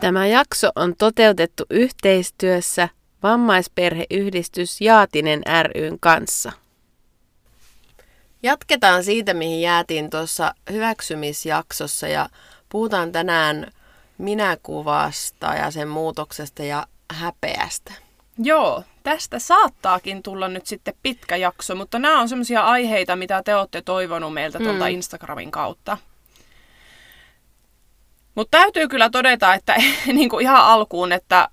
Tämä jakso on toteutettu yhteistyössä vammaisperheyhdistys Jaatinen ryn kanssa. Jatketaan siitä, mihin jäätiin tuossa hyväksymisjaksossa ja puhutaan tänään minäkuvasta ja sen muutoksesta ja häpeästä. Joo, tästä saattaakin tulla nyt sitten pitkä jakso, mutta nämä on sellaisia aiheita, mitä te olette toivonut meiltä tuolta mm. Instagramin kautta. Mutta täytyy kyllä todeta, että niin kuin ihan alkuun, että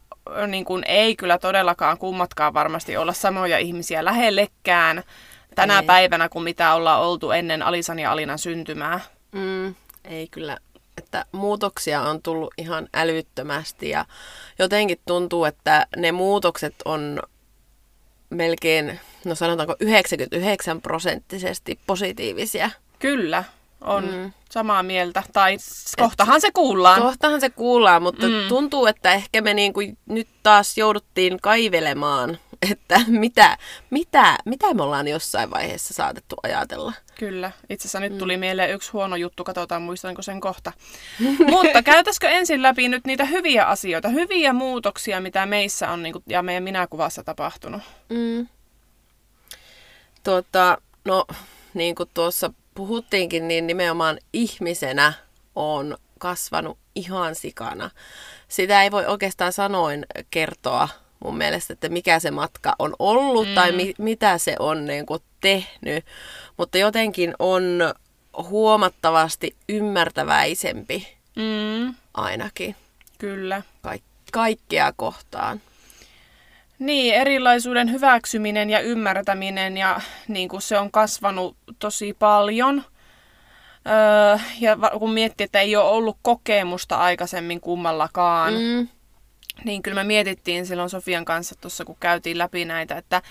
niin kuin ei kyllä todellakaan kummatkaan varmasti olla samoja ihmisiä lähellekään tänä ei. päivänä kuin mitä ollaan oltu ennen Alisan ja Alinan syntymää. Mm, ei kyllä. Että muutoksia on tullut ihan älyttömästi ja jotenkin tuntuu, että ne muutokset on melkein, no sanotaanko 99 prosenttisesti positiivisia. Kyllä, on mm. samaa mieltä. Tai kohtahan Et, se kuullaan. Kohtahan se kuullaan, mutta mm. tuntuu, että ehkä me niinku nyt taas jouduttiin kaivelemaan, että mitä, mitä, mitä me ollaan jossain vaiheessa saatettu ajatella. Kyllä. Itse asiassa nyt tuli mm. mieleen yksi huono juttu, katsotaan muistanko sen kohta. mutta käytäisikö ensin läpi nyt niitä hyviä asioita, hyviä muutoksia, mitä meissä on niinku, ja meidän minäkuvassa tapahtunut? Mm. Tota, no niin kuin tuossa puhuttiinkin, niin nimenomaan ihmisenä on kasvanut ihan sikana. Sitä ei voi oikeastaan sanoin kertoa mun mielestä, että mikä se matka on ollut mm. tai mi- mitä se on niin kuin, tehnyt. Mutta jotenkin on huomattavasti ymmärtäväisempi mm. ainakin. Kyllä. Ka- kaikkea kohtaan. Niin, erilaisuuden hyväksyminen ja ymmärtäminen ja niin kuin se on kasvanut tosi paljon. Öö, ja kun miettii, että ei ole ollut kokemusta aikaisemmin kummallakaan, mm. niin kyllä me mietittiin silloin Sofian kanssa tuossa, kun käytiin läpi näitä, että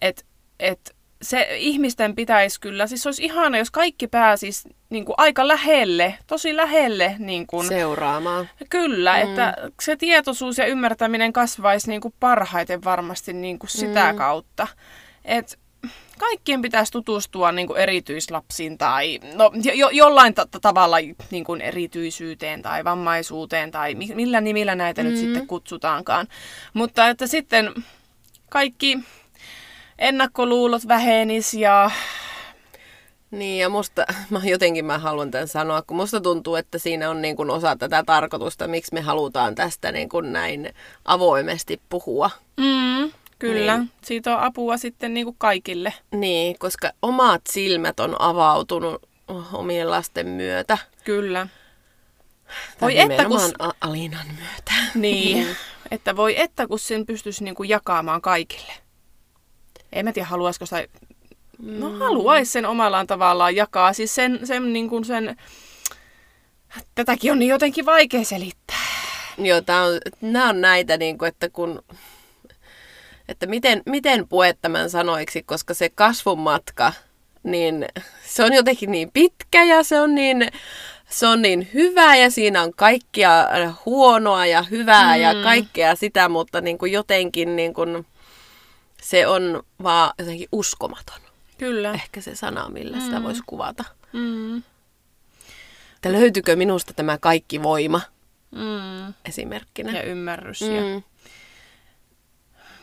et, et se ihmisten pitäisi kyllä, siis olisi ihana, jos kaikki pääsis niin kuin aika lähelle, tosi lähelle. Niin kuin, Seuraamaan. Kyllä, mm. että se tietoisuus ja ymmärtäminen kasvaisi niin kuin parhaiten varmasti niin kuin sitä mm. kautta. Et kaikkien pitäisi tutustua niin kuin erityislapsiin tai no, jo, jollain ta- tavalla niin kuin erityisyyteen tai vammaisuuteen tai millä nimillä näitä mm. nyt sitten kutsutaankaan. Mutta että sitten kaikki ennakkoluulot vähenis ja... Niin, ja musta, mä jotenkin mä haluan tämän sanoa, kun musta tuntuu, että siinä on niin kuin osa tätä tarkoitusta, miksi me halutaan tästä niin kuin näin avoimesti puhua. Mm, kyllä, niin. siitä on apua sitten niin kuin kaikille. Niin, koska omat silmät on avautunut omien lasten myötä. Kyllä. Voi että kun... Alinan myötä. Niin, että voi että kun sen pystyisi niin kuin jakamaan kaikille en mä tiedä haluaisiko sitä, no mm. haluaisi sen omallaan tavallaan jakaa. Siis sen, sen, niin kuin sen, tätäkin on niin jotenkin vaikea selittää. Joo, tää on, nämä on näitä, niin kuin, että kun että miten, miten puet tämän sanoiksi, koska se kasvun matka, niin se on jotenkin niin pitkä ja se on niin, se on niin hyvä ja siinä on kaikkia huonoa ja hyvää mm. ja kaikkea sitä, mutta niin kuin jotenkin niin kuin, se on vaan jotenkin uskomaton. Kyllä. Ehkä se sana, millä mm. sitä voisi kuvata. Mm. Että löytyykö minusta tämä kaikki voima mm. esimerkkinä. Ja ymmärrys. Mm. Ja...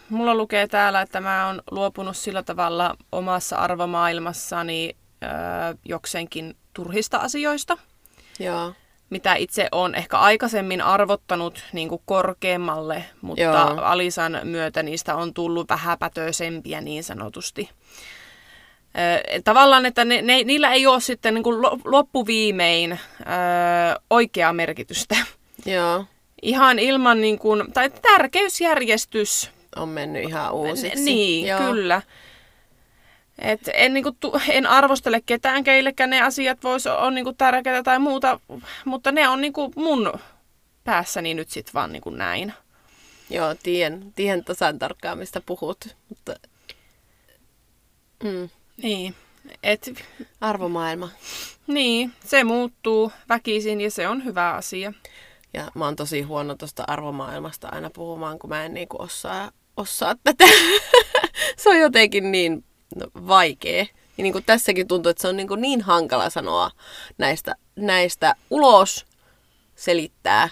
Mulla lukee täällä, että mä oon luopunut sillä tavalla omassa arvomaailmassani öö, jokseenkin turhista asioista. Joo mitä itse on ehkä aikaisemmin arvottanut niin kuin korkeammalle, mutta Joo. Alisan myötä niistä on tullut vähäpätöisempiä niin sanotusti. Tavallaan, että ne, ne, niillä ei ole sitten niin kuin loppuviimein ö, oikeaa merkitystä. Joo. Ihan ilman, niin kuin, tai tärkeysjärjestys. On mennyt ihan uusiksi. Niin, Joo. kyllä. Et en, niinku, tu, en arvostele ketään, keillekään ne asiat vois olla niinku tärkeitä tai muuta, mutta ne on niinku mun päässäni nyt sitten vaan niin kuin näin. Joo, tien, tien tasan tarkkaan, mistä puhut. Mutta, mm, Niin, et, arvomaailma. niin, se muuttuu väkisin ja se on hyvä asia. Ja mä oon tosi huono tuosta arvomaailmasta aina puhumaan, kun mä en niinku osaa, osaa tätä. se on jotenkin niin vaikea. Ja niin kuin tässäkin tuntuu, että se on niin, kuin niin hankala sanoa näistä, näistä ulos, selittää,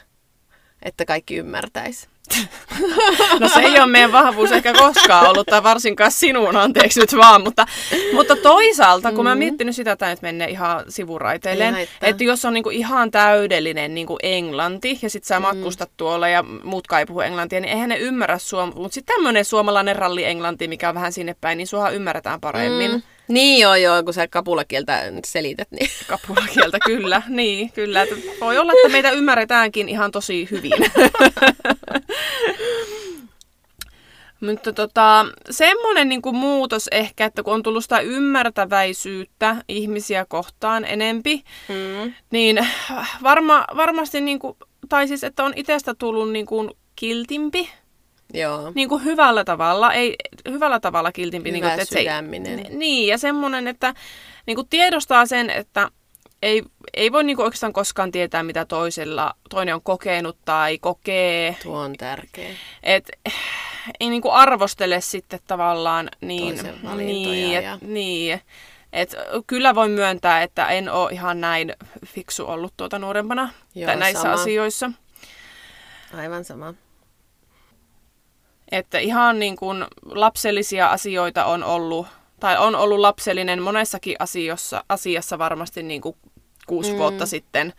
että kaikki ymmärtäisi. No se ei ole meidän vahvuus ehkä koskaan ollut, tai varsinkaan sinun, anteeksi nyt vaan, mutta, mutta toisaalta, kun mä oon miettinyt sitä, että nyt menee ihan sivuraiteilleen, että jos on niinku ihan täydellinen niinku englanti, ja sit sä matkustat tuolla ja muut ei puhu englantia, niin eihän ne ymmärrä sua, mutta sitten tämmöinen suomalainen ralli-englanti, mikä on vähän sinne päin, niin suahan ymmärretään paremmin. Mm. Niin joo joo, kun sä kapulakieltä selität, niin Kapulakieltä, kyllä. Niin, kyllä. Että voi olla, että meitä ymmärretäänkin ihan tosi hyvin. Mutta tota, semmoinen niin kuin muutos ehkä, että kun on tullut sitä ymmärtäväisyyttä ihmisiä kohtaan enempi, mm. niin varma, varmasti, niin kuin, tai siis, että on itsestä tullut niin kuin kiltimpi, joo. niin kuin hyvällä tavalla, ei hyvällä tavalla kiltimpi. niin kuin, Hyvä se ei- sydäminen. Ni- Niin, ja semmoinen, että niin kuin tiedostaa sen, että ei, ei voi niin kuin oikeastaan koskaan tietää, mitä toisella, toinen on kokenut tai kokee. Tuo on tärkeä. Et, ei niin kuin arvostele sitten tavallaan niin, niin, ja- et, niin. Et, kyllä voi myöntää, että en ole ihan näin fiksu ollut tuota nuorempana Joo, tai näissä sama. asioissa. Aivan sama. Että ihan niin kuin lapsellisia asioita on ollut, tai on ollut lapsellinen monessakin asiassa, asiassa varmasti niin kuin kuusi mm. vuotta sitten.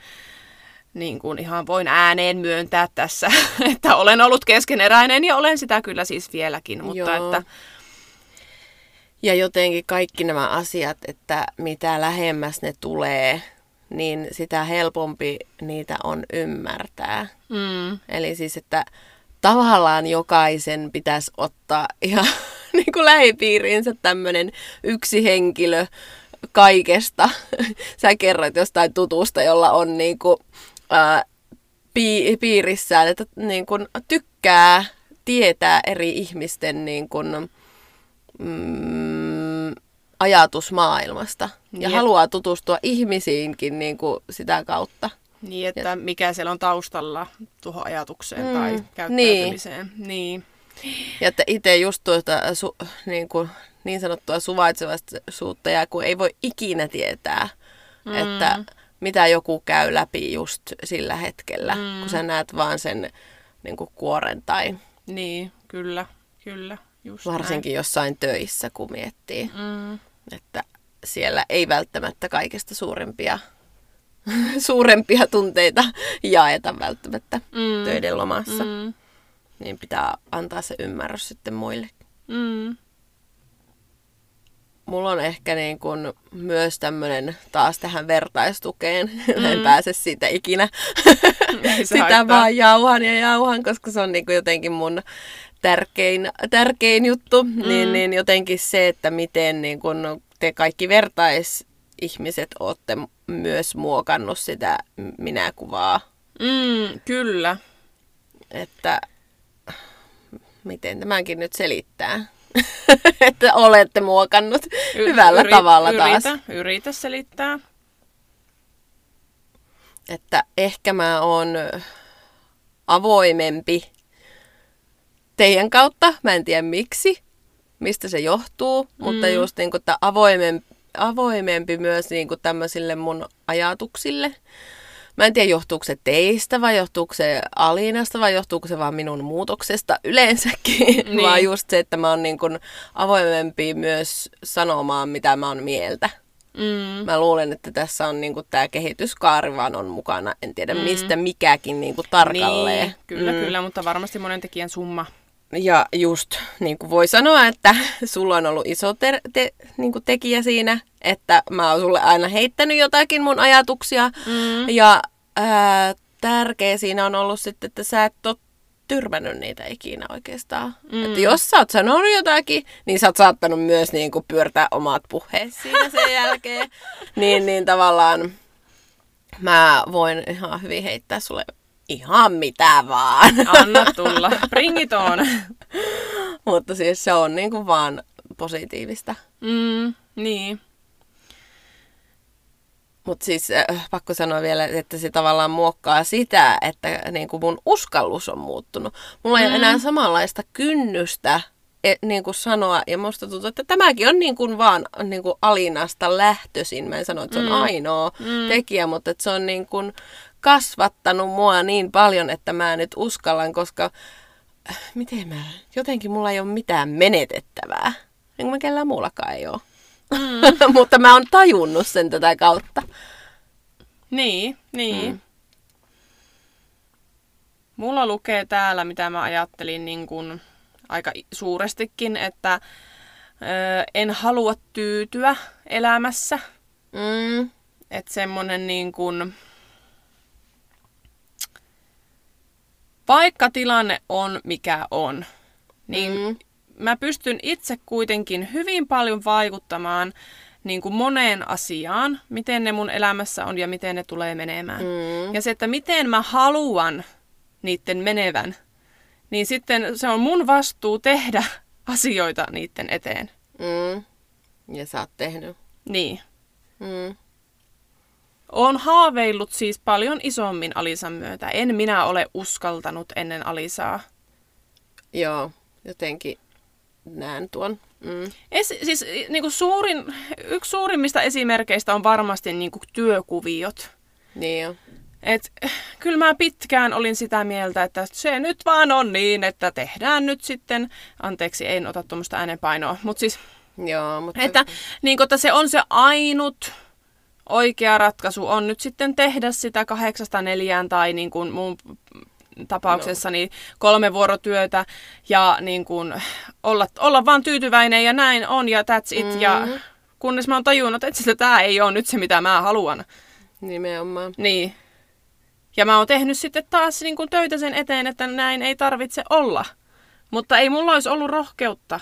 Niin kuin ihan voin ääneen myöntää tässä, että olen ollut keskeneräinen ja olen sitä kyllä siis vieläkin. Mutta Joo. että, Ja jotenkin kaikki nämä asiat, että mitä lähemmäs ne tulee, niin sitä helpompi niitä on ymmärtää. mm, Eli siis, että tavallaan jokaisen pitäisi ottaa ihan niin kuin lähipiiriinsä tämmöinen yksi henkilö kaikesta. Sä kerroit jostain tutusta, jolla on niin kuin, ää, pi- piirissään, että niin kuin tykkää tietää eri ihmisten niin kuin, mm, ajatusmaailmasta. Ja Jep. haluaa tutustua ihmisiinkin niin kuin sitä kautta. Niin, että mikä siellä on taustalla tuohon ajatukseen Mm, tai niin. käyttäytymiseen. Niin. niin. Ja että itse just tuota su, niin, kuin, niin sanottua suvaitsevaisuutta ja kun ei voi ikinä tietää, mm. että mitä joku käy läpi just sillä hetkellä, mm. kun sä näet vaan sen niin kuin kuoren tai Niin, kyllä, kyllä. Just varsinkin jossain töissä, kun miettii, näin. Mm. että siellä ei välttämättä kaikista suurimpia, suurempia tunteita jaeta välttämättä Mm. töiden lomassa. Mm. Niin pitää antaa se ymmärrys sitten muille. Mm. Mulla on ehkä niin kun myös tämmöinen taas tähän vertaistukeen. Mm. en pääse siitä ikinä. Sitä haittaa. vaan jauhan ja jauhan, koska se on niin jotenkin mun tärkein, tärkein juttu. Mm. Niin, niin jotenkin se, että miten niin kun te kaikki vertaisihmiset olette myös muokannut sitä minäkuvaa. Mm, kyllä. Että miten tämänkin nyt selittää. että olette muokannut Y- hyvällä yri- tavalla yritä, taas. Yritä selittää. että ehkä mä oon avoimempi teidän kautta. Mä en tiedä miksi, mistä se johtuu, mutta just niin kuin, että avoimempi, avoimempi myös niin kuin tämmöisille mun ajatuksille. Mä en tiedä, johtuuko se teistä vai johtuuko se Aliinasta vai johtuuko se vaan minun muutoksesta yleensäkin. Niin. Vaan just se, että mä oon niin kuin avoimempi myös sanomaan, mitä mä oon mieltä. Mm. Mä luulen, että tässä on niinku tämä kehityskaari vaan on mukana. En tiedä mm. mistä mikäkin niinku tarkalleen. Niin, kyllä, mm. kyllä, mutta varmasti monen tekijän summa. Ja just niin kuin voi sanoa, että sulla on ollut iso ter- te- niin kuin tekijä siinä, että mä oon sulle aina heittänyt jotakin mun ajatuksia. Mm. Ja ää, tärkeä siinä on ollut sitten, että sä et ole tyrmännyt niitä ikinä oikeastaan. Mm. Että jos sä oot sanonut jotakin, niin sä oot saattanut myös niin kuin pyörtää omat puheet siinä sen jälkeen. niin, niin tavallaan mä voin ihan hyvin heittää sulle ihan mitä vaan. Anna tulla. Bring it on. Mutta siis se on niin kuin vaan positiivista. Mm, niin. Mutta siis äh, pakko sanoa vielä, että se tavallaan muokkaa sitä, että niin kuin mun uskallus on muuttunut. Mulla ei ole enää samanlaista kynnystä e, niin kuin sanoa, ja musta tuntuu, että tämäkin on niin kuin vaan niin kuin Alinasta lähtöisin. Mä en sano, että se on ainoa tekijä, mutta että se on niin kuin kasvattanut mua niin paljon, että mä nyt uskallan, koska äh, miten mä, jotenkin mulla ei ole mitään menetettävää. Niin kuin mä kellään muullakaan ei ole. Mm. mutta mä oon tajunnut sen tätä kautta. Niin, niin. Mm. Mulla lukee täällä, mitä mä ajattelin niin kuin aika suurestikin, että ö, en halua tyytyä elämässä. Mm. Että semmonen niin kuin, vaikka tilanne on mikä on, niin Mm. mä pystyn itse kuitenkin hyvin paljon vaikuttamaan niin kuin moneen asiaan, miten ne mun elämässä on ja miten ne tulee menemään. Mm. Ja se, että miten mä haluan niiden menevän, niin sitten se on mun vastuu tehdä asioita niiden eteen. Mm. Ja sä oot tehnyt. Niin. Mm. Oon haaveillut siis paljon isommin Alisan myötä. En minä ole uskaltanut ennen Alisaa. Joo, jotenkin näen tuon. Mm. Es, siis niin kuin suurin, yksi suurimmista esimerkkeistä on varmasti niin kuin työkuviot. Niin jo. Et, kyllä mä pitkään olin sitä mieltä, että se nyt vaan on niin, että tehdään nyt sitten, anteeksi, en ota tuommoista äänenpainoa, mutta siis, Joo, mutta... että, niin kuin, että se on se ainut oikea ratkaisu on nyt sitten tehdä sitä kahdeksasta neljään tai niin kuin mun tapauksessani kolme vuorotyötä ja niin kuin olla, olla vaan tyytyväinen ja näin on ja that's it. Mm. Ja kunnes mä oon tajunnut, että tämä ei ole nyt se, mitä mä haluan. Nimenomaan. Niin. Ja mä oon tehnyt sitten taas niin kuin töitä sen eteen, että näin ei tarvitse olla. Mutta ei mulla olisi ollut rohkeutta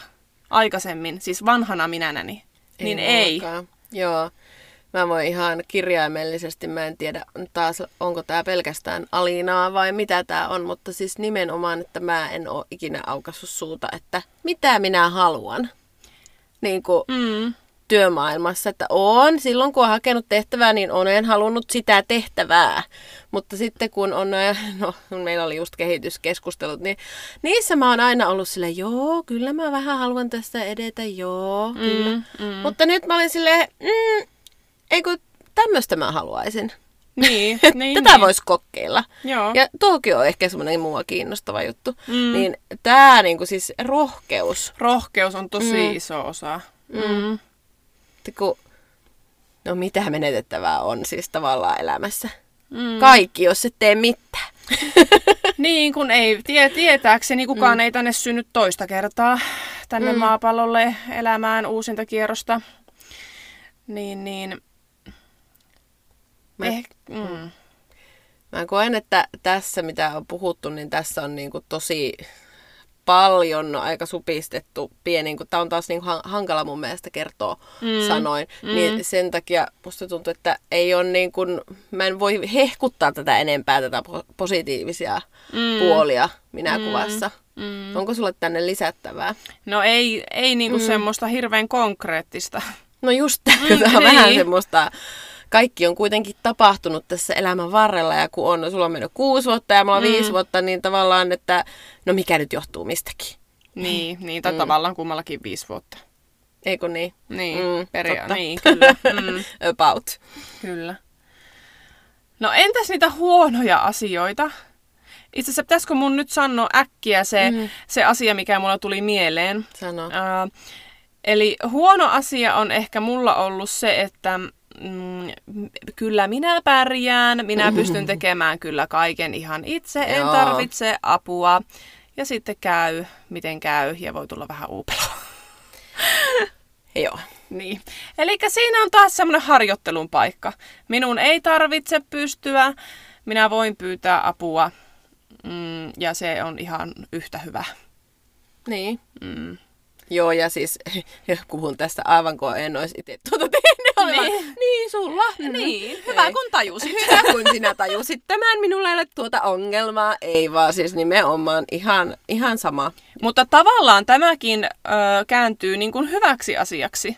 aikaisemmin, siis vanhana minänäni. niin ei. mullakaan. Joo. Mä voin ihan kirjaimellisesti, mä en tiedä taas, onko tämä pelkästään Alinaa vai mitä tämä on, mutta siis nimenomaan, että mä en ole ikinä aukassut suuta, että mitä minä haluan. Niin kuin Mm. työmaailmassa, että on, silloin kun on hakenut tehtävää, niin olen halunnut sitä tehtävää. Mutta sitten kun on, no meillä oli just kehityskeskustelut, niin niissä mä oon aina ollut sille, joo, kyllä mä vähän haluan tästä edetä, joo, mm, kyllä. mm. Mutta nyt mä olin silleen, mm, ei kun tämmöistä mä haluaisin. Niin, niin, Tätä niin. voisi kokeilla. Joo. Ja tuokin on ehkä semmoinen mua kiinnostava juttu. Mm. Niin tää niinku siis rohkeus, Rohkeus on tosi Mm. iso osa. Mm. että kun, no mitä menetettävää on siis tavallaan elämässä. Mm. Kaikki, jos et tee mitään. Niin, kun ei tie, tietääkseni kukaan mm. ei tänne synny toista kertaa tänne mm. maapallolle elämään uusinta kierrosta. Niin, niin... Mä- Eh, mm. Mä koen, että tässä mitä on puhuttu, niin tässä on niinku tosi paljon aika supistettu pieni, kun tämä on taas niinku han- hankala mun mielestä kertoa mm. sanoin, mm. niin sen takia musta tuntuu, että ei ole niin kuin, mä en voi hehkuttaa tätä enempää, tätä po- positiivisia mm. puolia minä mm. kuvassa. Mm. Onko sulle tänne lisättävää? No ei, ei niinku mm. semmoista hirveän konkreettista. No just tämä Mm, on niin. vähän semmoista, kaikki on kuitenkin tapahtunut tässä elämän varrella ja kun on, sulla on mennyt kuusi vuotta ja mulla on mm. viisi vuotta, niin tavallaan, että no mikä nyt johtuu mistäkin. Niin, niin tai mm. tavallaan kummallakin viisi vuotta. Eikö niin? Niin, Mm, mm, peria- totta. niin kyllä. Mm, About. kyllä. No entäs niitä huonoja asioita? Itse asiassa pitäisikö mun nyt sanoa äkkiä se, mm. se asia, mikä mulla tuli mieleen. Sano. Ää, eli huono asia on ehkä mulla ollut se, että mm, kyllä minä pärjään, minä pystyn tekemään kyllä kaiken ihan itse, en Joo. tarvitse apua. Ja sitten käy, miten käy, ja voi tulla vähän uupeloa. Joo. Niin. Eli siinä on taas semmoinen harjoittelun paikka. Minun ei tarvitse pystyä, minä voin pyytää apua, mm, ja se on ihan yhtä hyvä. Niin. Mm. Joo, ja siis puhun tästä aivan kuin en olisi itse tuota tehnyt. Oli Niin. niin. niin sulla. Niin, hyvä Ei. kun tajusit. Hyvä, kun sinä tajusit tämän. Minulla ei ole tuota ongelmaa. Ei vaan siis nimenomaan ihan, ihan sama. Mutta tavallaan tämäkin ö, kääntyy niin kuin hyväksi asiaksi.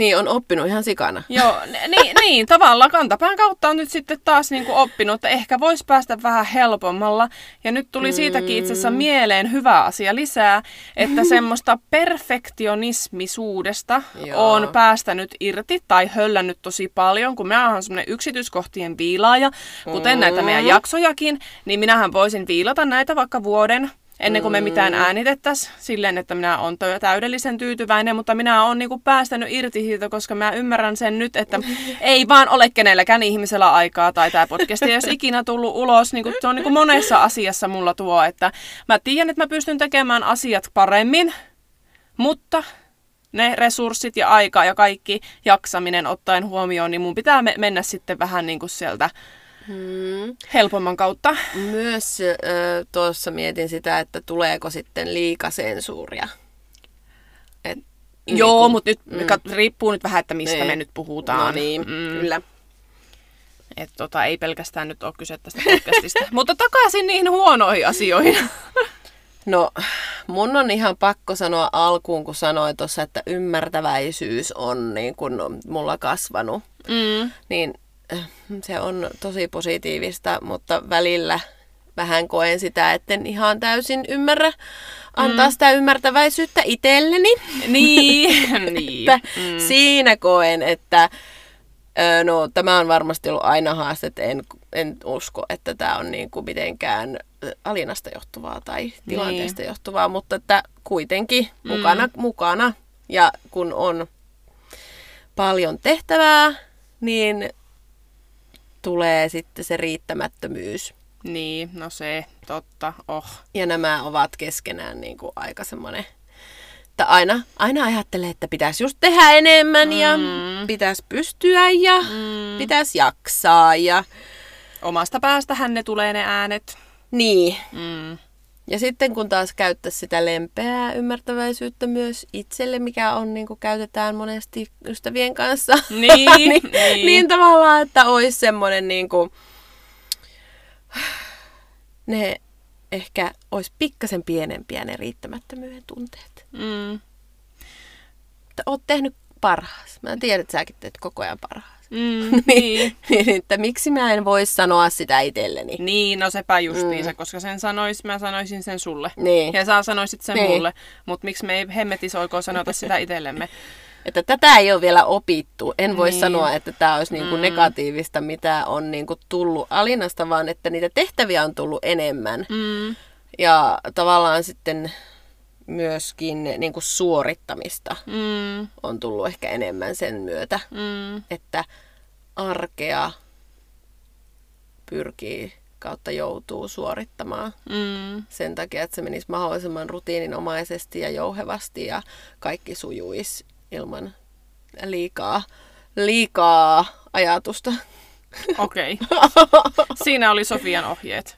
Niin, on oppinut ihan sikana. Joo, niin, niin, tavallaan kantapään kautta on nyt sitten taas niin kuin oppinut, että ehkä voisi päästä vähän helpommalla. Ja nyt tuli siitäkin itse asiassa mieleen hyvä asia lisää, että semmoista perfektionismisuudesta Joo. on päästänyt irti tai höllännyt tosi paljon, kun minä olen semmoinen yksityiskohtien viilaaja, kuten Mm. näitä meidän jaksojakin, niin minähän voisin viilata näitä vaikka vuoden ennen kuin me mitään äänitettäisiin silleen, että minä olen täydellisen tyytyväinen, mutta minä olen niinku päästänyt irti siitä, koska mä ymmärrän sen nyt, että ei vaan ole kenelläkään ihmisellä aikaa tai tämä podcast ei olisi ikinä tullut ulos. Niinku, se on niinku monessa asiassa mulla tuo, että mä tiedän, että mä pystyn tekemään asiat paremmin, mutta ne resurssit ja aika ja kaikki jaksaminen ottaen huomioon, niin mun pitää me- mennä sitten vähän niin kuin sieltä Hmm. helpomman kautta. Myös äh, tuossa mietin sitä, että tuleeko sitten liikasensuuria. Et, Joo, niinku- mutta nyt mm. riippuu nyt vähän, että mistä Niin. me nyt puhutaan. No niin, mm. kyllä. Et tota, ei pelkästään nyt ole kyse tästä podcastista. mutta takaisin niihin huonoihin asioihin. No, mun on ihan pakko sanoa alkuun, kun sanoin tuossa, että ymmärtäväisyys on niin kun mulla kasvanut. Mm. Niin se on tosi positiivista, mutta välillä vähän koen sitä, etten ihan täysin ymmärrä antaa mm. sitä ymmärtäväisyyttä itselleni. niin. niin. että mm. siinä koen, että no, tämä on varmasti ollut aina haaste, että en, en usko, että tämä on niin kuin mitenkään ö, alinnasta johtuvaa tai tilanteesta johtuvaa, mutta että kuitenkin mukana, mukana ja kun on paljon tehtävää, niin tulee sitten se riittämättömyys. Niin, no se, totta, oh. Ja nämä ovat keskenään niin kuin aika semmoinen, että aina, aina ajattelee, että pitäisi just tehdä enemmän ja Mm. pitäisi pystyä ja Mm. pitäisi jaksaa ja Omasta päästähän ne tulee ne äänet. niin. Mm. Ja sitten kun taas käyttäisi sitä lempeää ymmärtäväisyyttä myös itselle, mikä on niin kuin käytetään monesti ystävien kanssa, Niin, niin, niin. niin tavallaan, että olisi semmoinen niin kuin, ne ehkä olisi pikkasen pienempiä ne riittämättömyyden tunteet. Mm. Oot tehnyt parhaas. Mä tiedän, että säkin teet koko ajan parhaas. Mm. niin. niin, että miksi mä en voi sanoa sitä itselleni. Niin, no sepä justiinsa, mm. koska sen sanois, mä sanoisin sen sulle. Niin. Ja sä sanoisit sen Niin. mulle. Mutta miksi me ei hemmetis oikein sanota sitä itsellemme? Että tätä ei ole vielä opittu. En voi Niin. sanoa, että tämä olisi niinku Mm. negatiivista, mitä on niinku tullut alinnasta, vaan että niitä tehtäviä on tullut enemmän. Mm. Ja tavallaan sitten myöskin niinku suorittamista Mm. on tullut ehkä enemmän sen myötä, Mm. että arkea pyrkii kautta joutuu suorittamaan Mm. sen takia, että se menisi mahdollisimman rutiininomaisesti ja jouhevasti ja kaikki sujuisi ilman liikaa, liikaa ajatusta. Okei. Siinä oli Sofian ohjeet.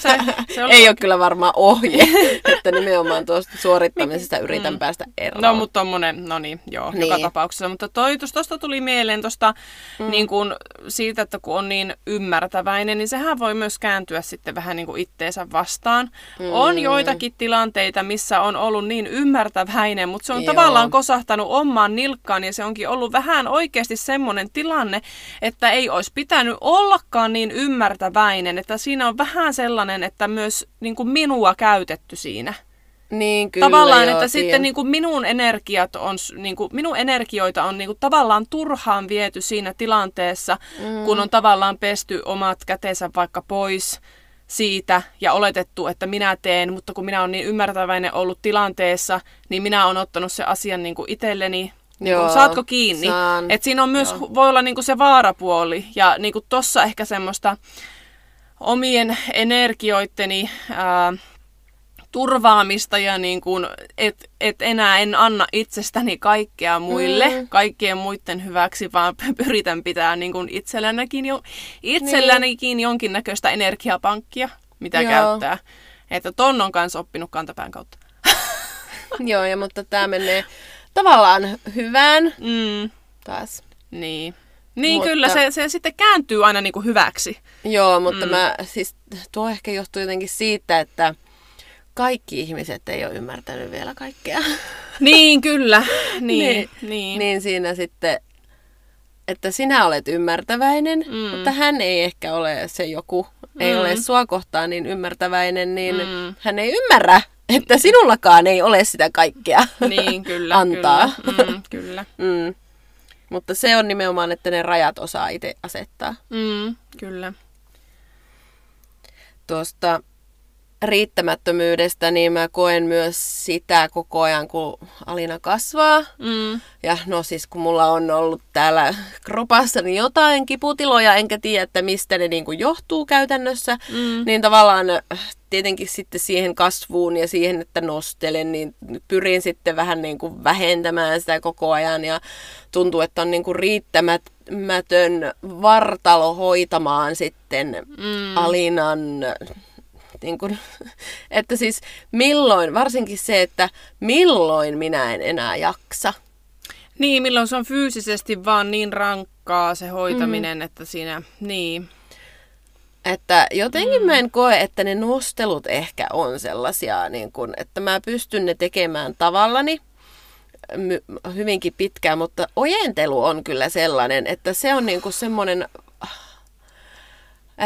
Se, se oli... Ei ole kyllä varmaan ohje, että nimenomaan tuosta suorittamisesta yritän päästä eroon. No, mutta tommonen, no niin, joo, niin. joka Niin. tapauksessa. Mutta toi, tuosta tuli mieleen tosta, mm. niin kun, siitä, että kun on niin ymmärtäväinen, niin sehän voi myös kääntyä sitten vähän niin kuin itteensä vastaan. Mm. On joitakin tilanteita, missä on ollut niin ymmärtäväinen, mutta se on Joo. tavallaan kosahtanut omaan nilkkaan ja se onkin ollut vähän oikeasti semmoinen tilanne, että ei olisi pitänyt ollakaan niin ymmärtäväinen, että siinä on vähän sellainen, että myös niin kuin minua käytetty siinä. niin, kyllä, Tavallaan, joo, että tiedän. sitten niin kuin minun energiat on, niin kuin, minun energioita on niin kuin tavallaan turhaan viety siinä tilanteessa, mm. kun on tavallaan pesty omat kätensä vaikka pois siitä ja oletettu, että minä teen, mutta kun minä olen niin ymmärtäväinen ollut tilanteessa, niin minä olen ottanut se asian niin kuin itselleni. Niin kuin, Joo, saatko kiinni? saan. Et siinä on myös, voi olla niin kuin se vaarapuoli ja niin kuin tossa ehkä semmoista omien energioitteni ää, turvaamista ja niin kuin, et, et enää en anna itsestäni kaikkea muille, Mm. kaikkien muiden hyväksi, vaan pyritän pitää niin kuin itsellänikin, jo, itsellänikin niin. jonkinnäköistä energiapankkia, mitä. Joo. käyttää. Että ton on kanssa oppinut kantapään kautta. Joo, ja, mutta tämä menee tavallaan hyvään Mm, taas. niin. Niin Mutta- kyllä, se, se sitten kääntyy aina niin kuin hyväksi. Joo, mutta mm. mä, siis tuo ehkä johtuu jotenkin siitä, että kaikki ihmiset ei ole ymmärtänyt vielä kaikkea. Niin, kyllä. Niin, Niin. niin. niin siinä sitten, että sinä olet ymmärtäväinen, Mm. mm. mutta hän ei ehkä ole se joku, ei Mm. ole sua kohtaan niin ymmärtäväinen, niin Mm. mm. hän ei ymmärrä, että sinullakaan ei ole sitä kaikkea Niin, kyllä. antaa. Kyllä. Mm, kyllä. Mm. Mutta se on nimenomaan, että ne rajat osaa itse asettaa. Mm, kyllä. Tuosta riittämättömyydestä, niin mä koen myös sitä koko ajan, kun Alina kasvaa. Mm, Ja no siis kun mulla on ollut täällä kropassani jotain kiputiloja, enkä tiedä, että mistä ne niin kuin johtuu käytännössä, mm, niin tavallaan äh, tietenkin sitten siihen kasvuun ja siihen, että nostelen, niin pyrin sitten vähän niin kuin vähentämään sitä koko ajan ja tuntuu, että on niin kuin riittämätön vartalo hoitamaan sitten mm. Alinan niin kuin, että siis milloin, varsinkin se, että milloin minä en enää jaksa. Niin, milloin se on fyysisesti vaan niin rankkaa se hoitaminen, mm. että siinä, niin. Että jotenkin mm. mä en koe, että ne nostelut ehkä on sellaisia, niin kun, että mä pystyn ne tekemään tavallani hyvinkin pitkään, mutta ojentelu on kyllä sellainen, että se on niin kuin semmoinen,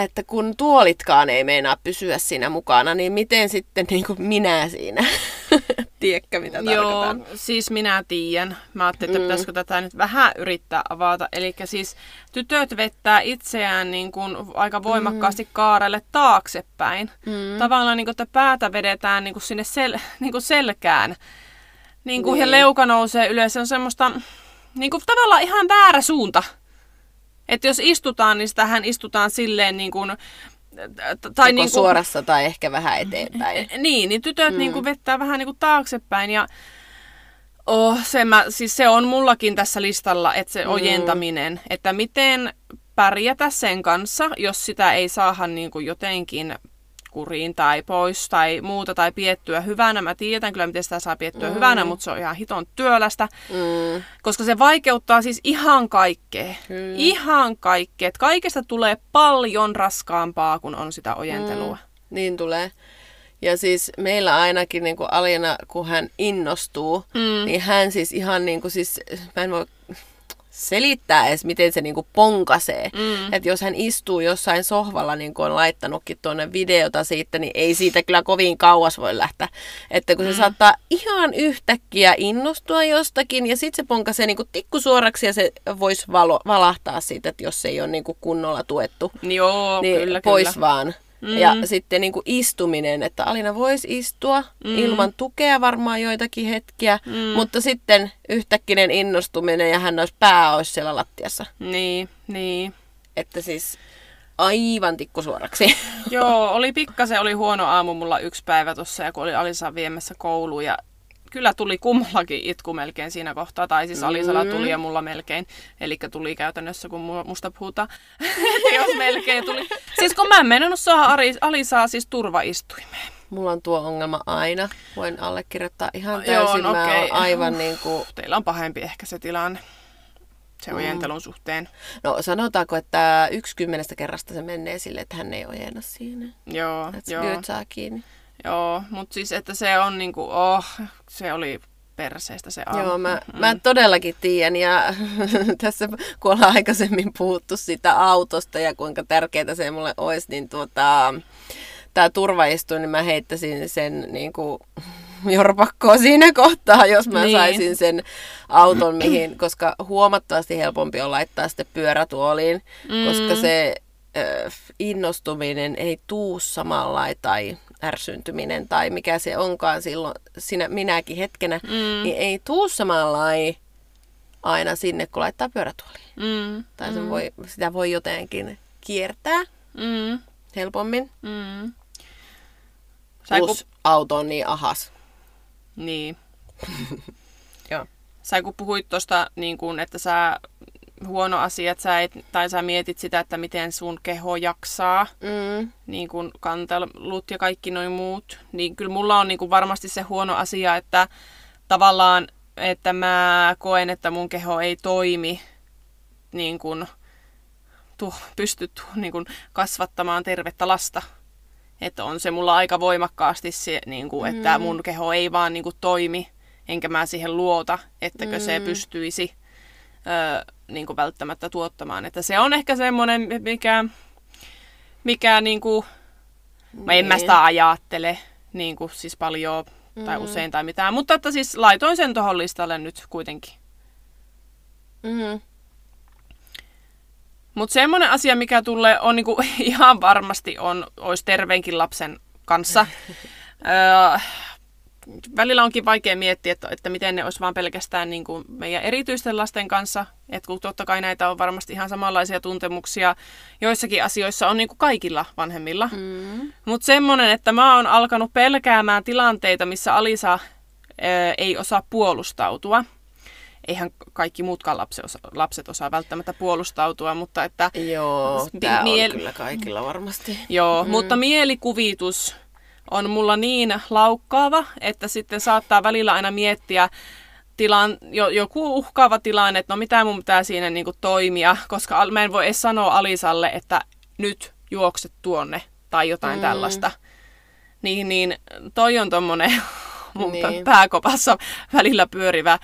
että kun tuolitkaan ei meinaa pysyä siinä mukana, niin miten sitten niin kuin minä siinä? Tiedätkö, mitä Joo, tarkoitan? siis minä tiedän. Mä ajattelin, että Mm. pitäisikö tätä nyt vähän yrittää avata. Eli siis tytöt vettää itseään niin kuin aika voimakkaasti kaarelle taaksepäin. Mm. Tavallaan niin kuin, että päätä vedetään niin kuin sinne sel, niin kuin selkään. Niin kuin, ja Niin. leuka nousee ylös. Se on semmoista niin kuin, tavallaan ihan väärä suunta. Että jos istutaan, niin sitähän istutaan silleen niin kuin, Tai niin kuin, suorassa tai ehkä vähän eteenpäin. niin, niin tytöt mm. niin kuin vettää vähän niin kuin taaksepäin ja oh, se, mä, siis se on mullakin tässä listalla, että se Mm. ojentaminen, että miten pärjätä sen kanssa, jos sitä ei saada niin kuin jotenkin kuriin tai pois tai muuta tai piettyä hyvänä. Mä tiedän kyllä, miten sitä saa piettyä mm. hyvänä, mutta se on ihan hiton työlästä, Mm. koska se vaikeuttaa siis ihan kaikkea. Kyllä. Ihan kaikkea. Et kaikesta tulee paljon raskaampaa, kun on sitä ojentelua. Niin tulee. Ja siis meillä ainakin niin kuin Alina, kun hän innostuu, Mm. niin hän siis ihan niin kuin siis, mä en voi selittää edes, miten se niin kuin ponkasee. Mm. Että jos hän istuu jossain sohvalla, niin kuin on laittanutkin tuonne videota siitä, niin ei siitä kyllä kovin kauas voi lähteä. Että kun se saattaa ihan yhtäkkiä innostua jostakin, ja sitten se ponkasee niin kuin tikkusuoraksi, ja se voisi valo, valahtaa siitä, että jos se ei ole niin kuin kunnolla tuettu Joo, niin kyllä, pois kyllä. vaan. Mm. Ja sitten niin kuin istuminen, että Alina voisi istua mm. ilman tukea varmaan joitakin hetkiä, mm. mutta sitten yhtäkkinen innostuminen ja hän olisi pää olisi siellä lattiassa. Niin, niin. Että siis aivan tikkusuoraksi. Joo, oli pikkasen, oli huono aamu mulla yksi päivä tuossa, ja kun oli Alisa viemässä kouluun, ja kyllä tuli kummallakin itku melkein siinä kohtaa, tai siis Alisalla tuli ja mulla melkein, eli tuli käytännössä, kun mu- musta puhutaan, jos melkein tuli. Siis kun mä en saada Ari- Alisaa siis turvaistuimeen. Mulla on tuo ongelma aina. Voin allekirjoittaa ihan Joo, täysin. no Mä okei. oon aivan niin kuin... Teillä on pahempi ehkä se tilanne, se ojentelun suhteen. No sanotaanko, että yksi kymmenestä kerrasta se menee sille, että hän ei ojenna siinä. Joo, joo. Joo. saa kiinni. Joo, mutta siis että se on niinku, oh, se oli perseestä se aamu. Joo, mä, mä todellakin tiedän ja tässä kun ollaan aikaisemmin puhuttu sitä autosta ja kuinka tärkeää se mulle olisi, niin tuota, tämä turvaistuin, niin mä heittäisin sen niin kuin, jorpakkoon siinä kohtaa, jos mä niin. saisin sen auton, mihin, koska huomattavasti helpompi on laittaa sitten pyörätuoliin, mm. koska se ö, innostuminen ei tuu samalla tai ärsyntyminen tai mikä se onkaan silloin sinä, minäkin hetkenä, Mm. mm. niin ei tuu samalla aina sinne, kun laittaa pyörätuoliin. Mm, Tai sen voi, sitä voi jotenkin kiertää mm, helpommin. mm. Kun, Plus auto on niin ahas. niin. Joo. Sä kun puhuit tuosta, niin kun, että sä huono asia, että sä, et, tai sä mietit sitä, että miten sun keho jaksaa, Mm. niin kuin kantelut ja kaikki noin muut, niin kyllä mulla on niin kuin varmasti se huono asia, että tavallaan, että mä koen, että mun keho ei toimi niin kuin, tu, pysty tu, niin kuin, kasvattamaan tervettä lasta. Että on se mulla aika voimakkaasti se, niin kuin, että mun keho ei vaan niin kuin, toimi, enkä mä siihen luota, ettäkö se pystyisi ö, niin kuin, välttämättä tuottamaan. Että se on ehkä semmoinen, mikä, mikä niin kuin, mä en mä Niin. sitä ajattele niin kuin, siis paljon tai usein tai mitään, mutta että siis laitoin sen tuohon listalle nyt kuitenkin. Mm. Mutta semmoinen asia, mikä tulee, on niinku, ihan varmasti on, olisi terveenkin lapsen kanssa. öö, välillä onkin vaikea miettiä, että, että miten ne olisi vaan pelkästään niin kuin meidän erityisten lasten kanssa. Että kun totta kai näitä on varmasti ihan samanlaisia tuntemuksia. Joissakin asioissa on niin kuin kaikilla vanhemmilla. Mm. Mutta semmoinen, että mä oon alkanut pelkäämään tilanteita, missä Alisa ö, ei osaa puolustautua. Eihän kaikki muutkaan lapset osaa, lapset osaa välttämättä puolustautua, mutta että Joo, tämä miel- on kyllä kaikilla varmasti. Joo, mm. mutta mielikuvitus on mulla niin laukkaava, että sitten saattaa välillä aina miettiä tilan, jo, joku uhkaava tilanne, että no mitä mun pitää siinä niinku toimia, koska mä en voi edes sanoa Alisalle, että nyt juokset tuonne tai jotain mm. tällaista. Niin, niin toi on tommonen mun Niin. niin. pääkopassa välillä pyörivä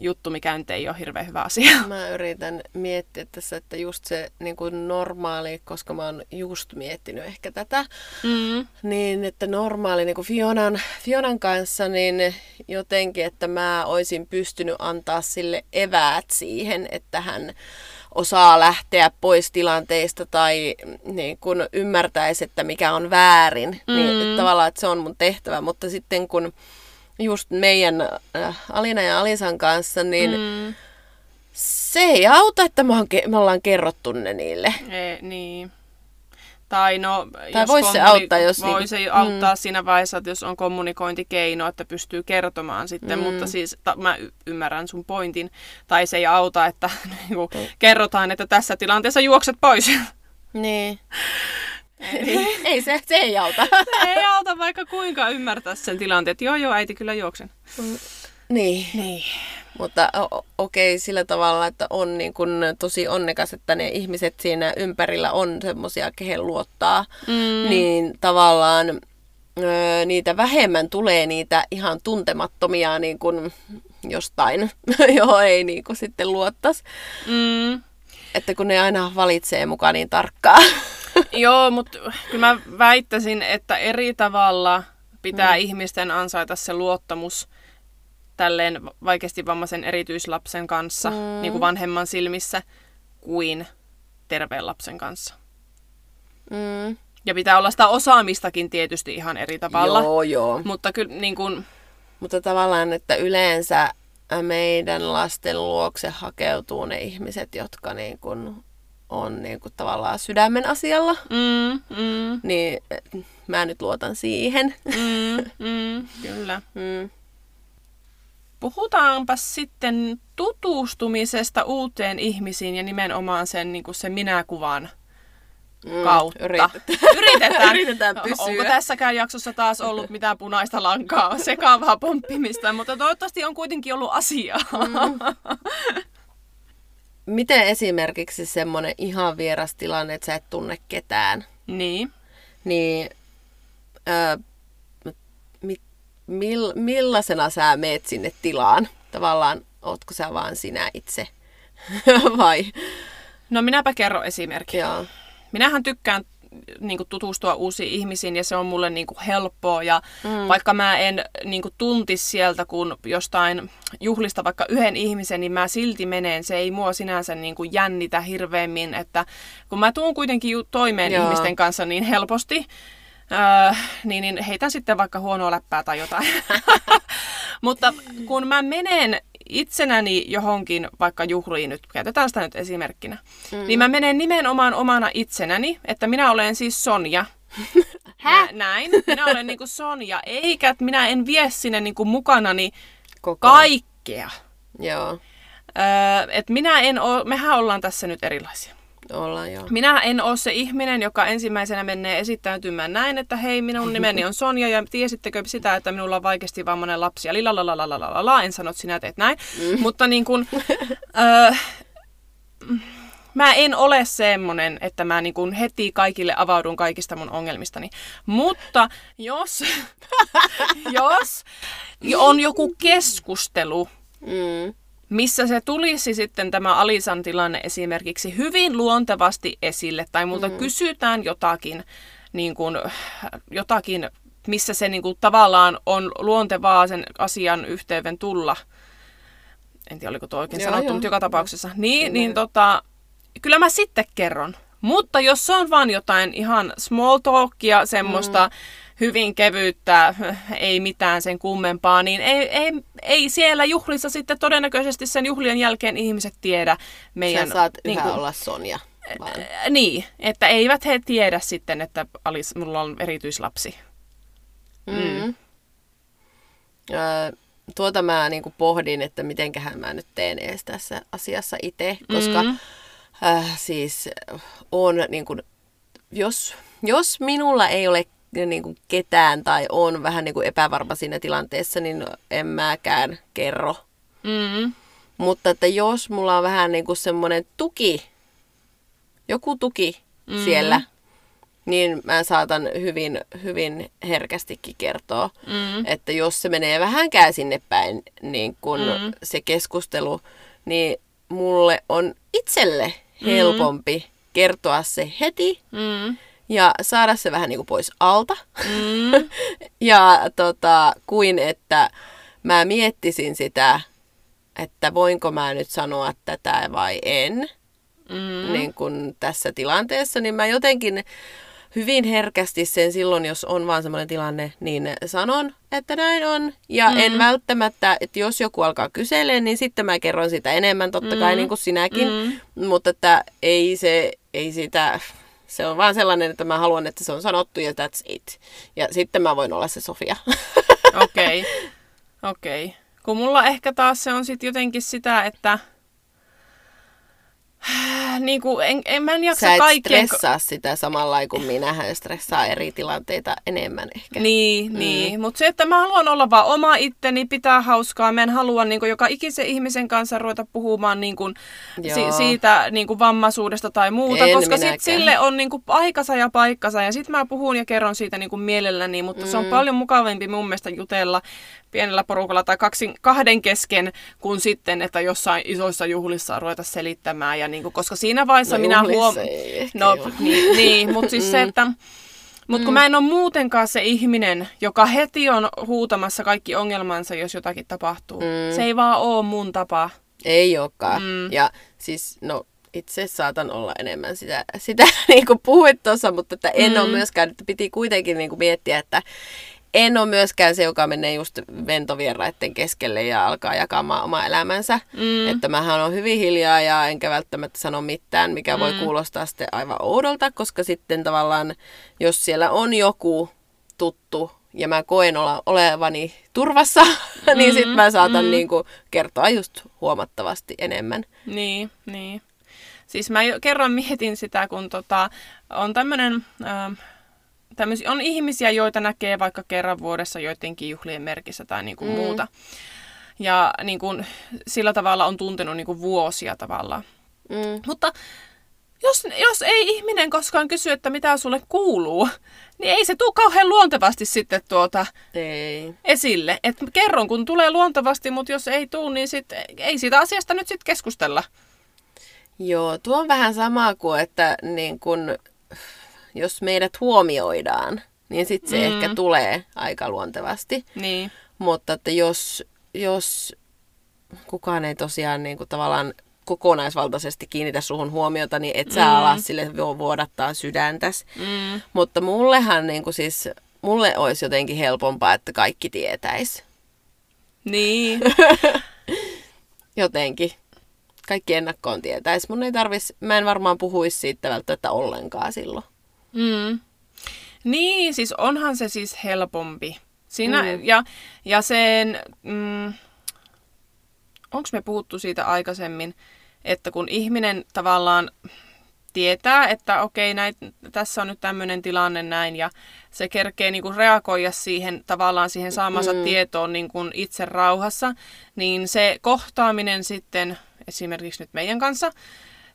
juttu, mikä nyt ei ole hirveän hyvä asia. Mä yritän miettiä tässä, että just se niin kuin normaali, koska mä oon just miettinyt ehkä tätä, Mm. niin että normaali niin kuin Fionan, Fionan kanssa, niin jotenkin, että mä oisin pystynyt antaa sille eväät siihen, että hän osaa lähteä pois tilanteista tai niin kun ymmärtäisi, että mikä on väärin. Mm. Niin että tavallaan, että se on mun tehtävä, mutta sitten kun just meidän äh, Alina ja Alisan kanssa, niin mm. Mm. se ei auta, että me, on, me ollaan kerrottu ne niille. E, niin. Tai no, Tai vois se auttaa, jos Voi niinku- se auttaa mm. siinä vaiheessa, että jos on kommunikointikeino, että pystyy kertomaan sitten, mm. mutta siis ta, mä y- ymmärrän sun pointin. Tai se ei auta, että niinku, kerrotaan, että tässä tilanteessa juokset pois. Niin. ei, ei se, se ei auta. ei auta vaikka kuinka ymmärtää sen tilanteen, että joo joo äiti kyllä juoksen. niin. Niin. Mutta okei sillä tavalla, että on niin kun tosi onnekas, että ne ihmiset siinä ympärillä on semmoisia, kehen luottaa. Mm. Niin tavallaan ö, niitä vähemmän tulee niitä ihan tuntemattomia niin kun jostain, johon ei niin kun sitten luottaisi. Mm. Että kun ne aina valitsee mukaan niin tarkkaan. Joo, mutta kyllä mä väittäisin, että eri tavalla pitää mm. ihmisten ansaita se luottamus tälleen vaikeasti vammaisen erityislapsen kanssa, mm. niin kuin vanhemman silmissä, kuin terveen lapsen kanssa. Mm. Ja pitää olla sitä osaamistakin tietysti ihan eri tavalla. Joo, joo. Mutta kyllä niin kuin, Mutta tavallaan, että yleensä meidän lasten luokse hakeutuu ne ihmiset, jotka niin kuin on niin kuin tavallaan sydämen asialla. mm, mm, Niin eh, mä nyt luotan siihen. mm, mm, kyllä. Mm. Puhutaanpa sitten tutustumisesta uuteen ihmisiin ja nimenomaan sen, niin kuin sen minäkuvan Mm, kautta. yritetään. Yritetään. Yritetään pysyä. Onko tässäkään jaksossa taas ollut mitään punaista lankaa, sekaavaa pomppimista, mutta toivottavasti on kuitenkin ollut asiaa. Mm. Miten esimerkiksi semmoinen ihan vieras tilanne, että sä et tunne ketään, niin. niin ö, mi, mill, millaisena sä meet sinne tilaan? Tavallaan, ootko sä vaan sinä itse? Vai? No minäpä kerron esimerkin. Joo. Minähän tykkään niin kuin, tutustua uusiin ihmisiin ja se on mulle niin kuin, helppoa. Ja mm. vaikka mä en niin kuin, tuntis sieltä, kun jostain juhlista vaikka yhden ihmisen, niin mä silti menen. Se ei mua sinänsä niin kuin, jännitä hirveämmin. Että kun mä tuun kuitenkin toimeen. Joo. ihmisten kanssa niin helposti, Öö, niin, niin heitän sitten vaikka huonoa läppää tai jotain. Mutta kun mä menen itsenäni johonkin vaikka juhliin nyt, käytetään sitä nyt esimerkkinä, mm. niin mä menen nimenomaan omana itsenäni, että minä olen siis Sonja. Hä? Näin, minä olen niinku Sonja, eikä että minä en vie sinne niinku mukanani Koko. kaikkea. Joo, Öö, et minä en oo, mehän ollaan tässä nyt erilaisia. Ollaan, joo. Minä en ole se ihminen, joka ensimmäisenä menee esittäytymään näin, että hei, minun nimeni on Sonja ja tiesittekö sitä, että minulla on vaikeasti vammainen lapsi ja la en sano, että sinä teet näin. Mm. Mutta niin kuin, öö, mä en ole semmoinen, että mä niin kuin heti kaikille avaudun kaikista mun ongelmistani. Mutta jos, jos on joku keskustelu, mm missä se tulisi sitten tämä Alisan tilanne esimerkiksi hyvin luontevasti esille, tai multa mm. kysytään jotakin, niin kuin, jotakin, missä se niin kuin, tavallaan on luontevaa sen asian yhteyden tulla. En tiedä, oliko tuo oikein Joo, sanottu, joo. mutta joka tapauksessa. Niin, niin tota, kyllä mä sitten kerron. Mutta jos se on vaan jotain ihan small talkia, semmoista mm. Hyvin kevyyttä, ei mitään sen kummempaa, niin ei, ei, ei siellä juhlissa sitten todennäköisesti sen juhlien jälkeen ihmiset tiedä meidän... Sä saat niin kuin- olla Sonja. Vaan. Niin, että eivät he tiedä sitten, että Alice, mulla on erityislapsi. Mm. Öö, tuota mä niinku pohdin, että mitenköhän mä nyt teen edes tässä asiassa itse, koska Mm. mm. äh, siis on niinku, jos, jos minulla ei ole niinku ketään tai on vähän niinku epävarma siinä tilanteessa, niin en mäkään kerro. Mm. Mutta että jos mulla on vähän niinku semmoinen tuki, joku tuki mm. siellä, niin mä saatan hyvin, hyvin herkästikin kertoa, Mm. että jos se menee vähänkään sinne päin, niin kun Mm. mm. se keskustelu, niin mulle on itselle helpompi kertoa se heti Mm. Ja saada se vähän niin kuin pois alta. Mm. ja tota, kuin että mä miettisin sitä, että voinko mä nyt sanoa tätä vai en. Mm. Niin kun tässä tilanteessa, niin mä jotenkin hyvin herkästi sen silloin, jos on vaan semmoinen tilanne, niin sanon, että näin on. Ja mm. en välttämättä, että jos joku alkaa kyselemään, niin sitten mä kerron sitä enemmän, totta kai Mm. niin kuin sinäkin. Mm. Mutta että ei se, ei sitä, se on vaan sellainen, että mä haluan, että se on sanottu ja that's it. Ja sitten mä voin olla se Sofia. Okei. Okei. Okay. Kun mulla ehkä taas se on sitten jotenkin sitä, että niin kuin, en, en mä en jaksa Sä et kaikkien... stressaa sitä samalla kuin minä, hän stressaa eri tilanteita enemmän ehkä. Niin, mm. niin. mutta se, että mä haluan olla vaan oma itteni, pitää hauskaa. Mä en halua niin kuin, joka ikisen ihmisen kanssa ruveta puhumaan niin kuin, si- siitä niin kuin, vammaisuudesta tai muuta, En koska sit sille on niin kuin, aikansa ja paikkansa. Ja sitten mä puhun ja kerron siitä niin kuin, mielelläni, mutta mm. se on paljon mukavampi mun mielestä jutella pienellä porukalla tai kaksin, kahden kesken, kuin sitten, että jossain isoissa juhlissa ruveta selittämään. Ja, niin kuin, koska siinä vaiheessa No minä juhlissa huom... ei ehkä No joo. niin, niin mutta siis se, että... Mutta kun mä en ole muutenkaan se ihminen, joka heti on huutamassa kaikki ongelmansa, jos jotakin tapahtuu. Mm. Se ei vaan ole mun tapa. Ei olekaan. Mm. Ja siis, no itse saatan olla enemmän sitä, sitä niin kuin puhuit tuossa, mutta että en mm. ole myöskään, että piti kuitenkin niin kuin miettiä, että en ole myöskään se, joka menee just ventovieraiden keskelle ja alkaa jakamaan omaa elämänsä. Mm. Että mähän on hyvin hiljaa ja enkä välttämättä sano mitään, mikä voi kuulostaa sitten aivan oudolta, koska sitten tavallaan, jos siellä on joku tuttu ja mä koen olla, olevani turvassa, mm, niin sitten mä saatan mm. niin kuin kertoa just huomattavasti enemmän. Niin, niin. Siis mä jo kerran mietin sitä, kun tota, on tämmönen, ähm, tämmösi, on ihmisiä, joita näkee vaikka kerran vuodessa joidenkin juhlien merkissä tai niinku mm. muuta. Ja niinku, sillä tavalla on tuntenut niinku vuosia tavallaan. Mm. Mutta jos, jos ei ihminen koskaan kysy, että mitä sulle kuuluu, niin ei se tule kauhean luontevasti sitten tuota Ei. esille. Et kerron, kun tulee luontevasti, mutta jos ei tule, niin sit, ei siitä asiasta nyt sitten keskustella. Joo, tuo on vähän sama kuin, että niin kun, jos meidät huomioidaan, niin sitten se mm. ehkä tulee aika luontevasti. Niin. Mutta että jos, jos kukaan ei tosiaan niin kuin tavallaan kokonaisvaltaisesti kiinnitä suhun huomiota, niin et sä Mm. ala sille vu- vuodattaa sydäntäs. Mm. Mutta mullehan niin kuin siis, mulle olisi jotenkin helpompaa, että kaikki tietäis. Niin. Jotenkin. Kaikki ennakkoon tietäis. Mun ei tarvis, mä en varmaan puhuisi siitä välttämättä ollenkaan silloin. Mm. Niin, siis onhan se siis helpompi. Siinä, Mm. ja, ja sen, mm, onko me puhuttu siitä aikaisemmin, että kun ihminen tavallaan tietää, että okei, näit, tässä on nyt tämmöinen tilanne näin, ja se kerkee niinku reagoida siihen tavallaan siihen saamansa mm. tietoon niinku itse rauhassa, niin se kohtaaminen sitten esimerkiksi nyt meidän kanssa,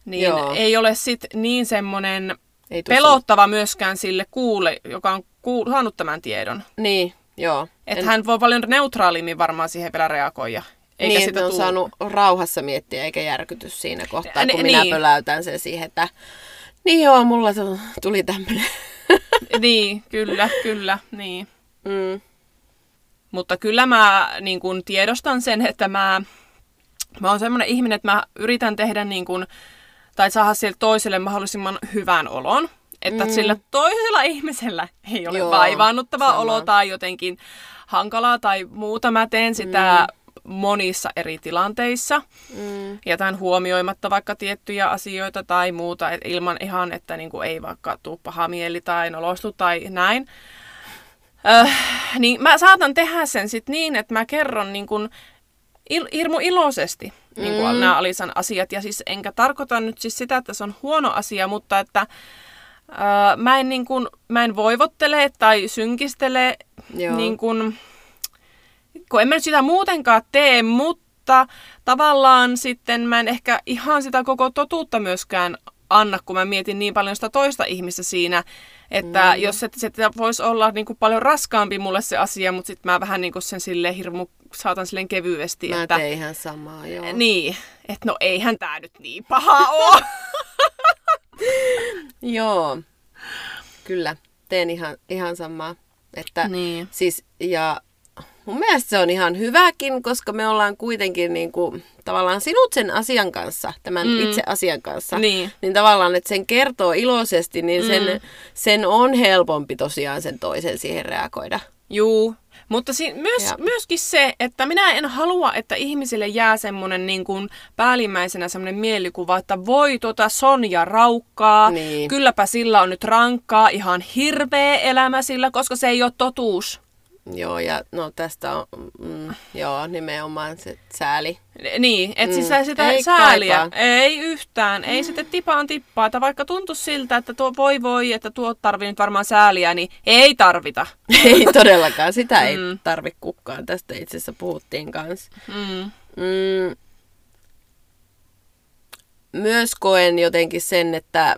niin Joo. ei ole sit niin semmoinen Ei pelottava myöskään sille kuulle, joka on kuul- saanut tämän tiedon. Niin, joo. Että hän voi paljon neutraalimmin varmaan siihen vielä reagoida. Eikä niin, sitä että on tuu. saanut rauhassa miettiä eikä järkyty siinä kohtaa, Ni- kun minä niin. pöläytän sen siihen, että niin joo, mulla tu- tuli tämmöinen. Niin, kyllä, kyllä, niin. Mm. Mutta kyllä mä niin kun tiedostan sen, että mä, mä oon semmoinen ihminen, että mä yritän tehdä niin kun, tai saada sille toiselle mahdollisimman hyvän olon. Että mm. sillä toisella ihmisellä ei ole Joo, vaivaannuttava sama. olo tai jotenkin hankalaa tai muuta. Mä teen sitä mm. monissa eri tilanteissa. Mm. Jätän huomioimatta vaikka tiettyjä asioita tai muuta et ilman ihan, että niinku ei vaikka tuu paha mieli tai nolostu tai näin. Öh, niin mä saatan tehdä sen sit niin, että mä kerron niin kun il, hirmu iloisesti niin kun Mm. nämä Alisan asiat. Ja siis enkä tarkoita nyt siis sitä, että se on huono asia, mutta että öö, mä, en niin kun, mä en voivottele tai synkistele Joo. niin kun, kun en mä nyt sitä muutenkaan tee, mutta tavallaan sitten mä en ehkä ihan sitä koko totuutta myöskään anna, kun mä mietin niin paljon sitä toista ihmistä siinä, että mm. jos se, se voisi olla niin kuin paljon raskaampi mulle se asia, mutta sitten mä vähän niin kuin sen sille hirmu saatan silleen kevyesti, Mä että tein ihan samaa, joo. niin, että no eihän tää nyt niin paha ole. Joo, kyllä. Teen ihan, ihan samaa. Että, Niin. Siis, ja mun mielestä se on ihan hyväkin, koska me ollaan kuitenkin niin kuin, tavallaan sinut sen asian kanssa, tämän mm. itse asian kanssa. Niin. Niin tavallaan, että sen kertoo iloisesti, niin sen, Mm. sen on helpompi tosiaan sen toisen siihen reagoida. Juu, mutta si- myös, Ja. myöskin se, että minä en halua, että ihmisille jää semmoinen niin kuin päällimmäisenä semmoinen mielikuva, että voi tuota Sonja raukkaa, Niin. kylläpä sillä on nyt rankkaa, ihan hirveä elämä sillä, koska se ei ole totuus. Joo, ja no tästä on, mm, joo, nimenomaan se sääli. Niin, että Mm, siis sitä, sitä ei sääliä. kaipaa. Ei yhtään. Ei sitten tipaan tippaa. Että vaikka tuntuisi siltä, että tuo voi voi, että tuo tarvii nyt varmaan sääliä, niin ei tarvita. ei todellakaan, sitä ei Mm. tarvi kukaan. Tästä itse asiassa puhuttiin kanssa. Mm. Mm. Myös koen jotenkin sen, että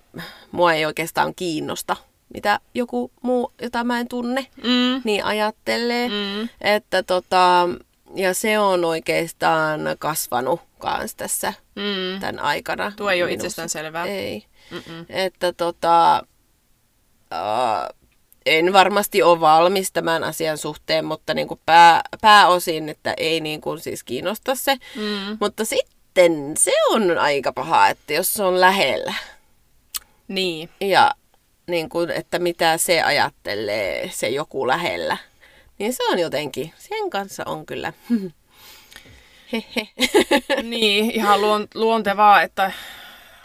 mua ei oikeastaan kiinnosta, mitä joku muu, jota mä en tunne, Mm. niin ajattelee. Mm. Että tota, ja se on oikeastaan kasvanut kans tässä Mm. tämän aikana. Tuo ei ole minussa. itsestään selvää. Ei. Mm-mm. Että tota, uh, en varmasti ole valmis tämän asian suhteen, mutta niin kuin pää, pääosin, että ei niin kuin siis kiinnosta se. Mm. Mutta sitten se on aika paha, että jos se on lähellä Niin. ja niin kuin, että mitä se ajattelee, se joku lähellä, niin se on jotenkin, sen kanssa on kyllä. Hehe. niin, ihan luon, luontevaa, että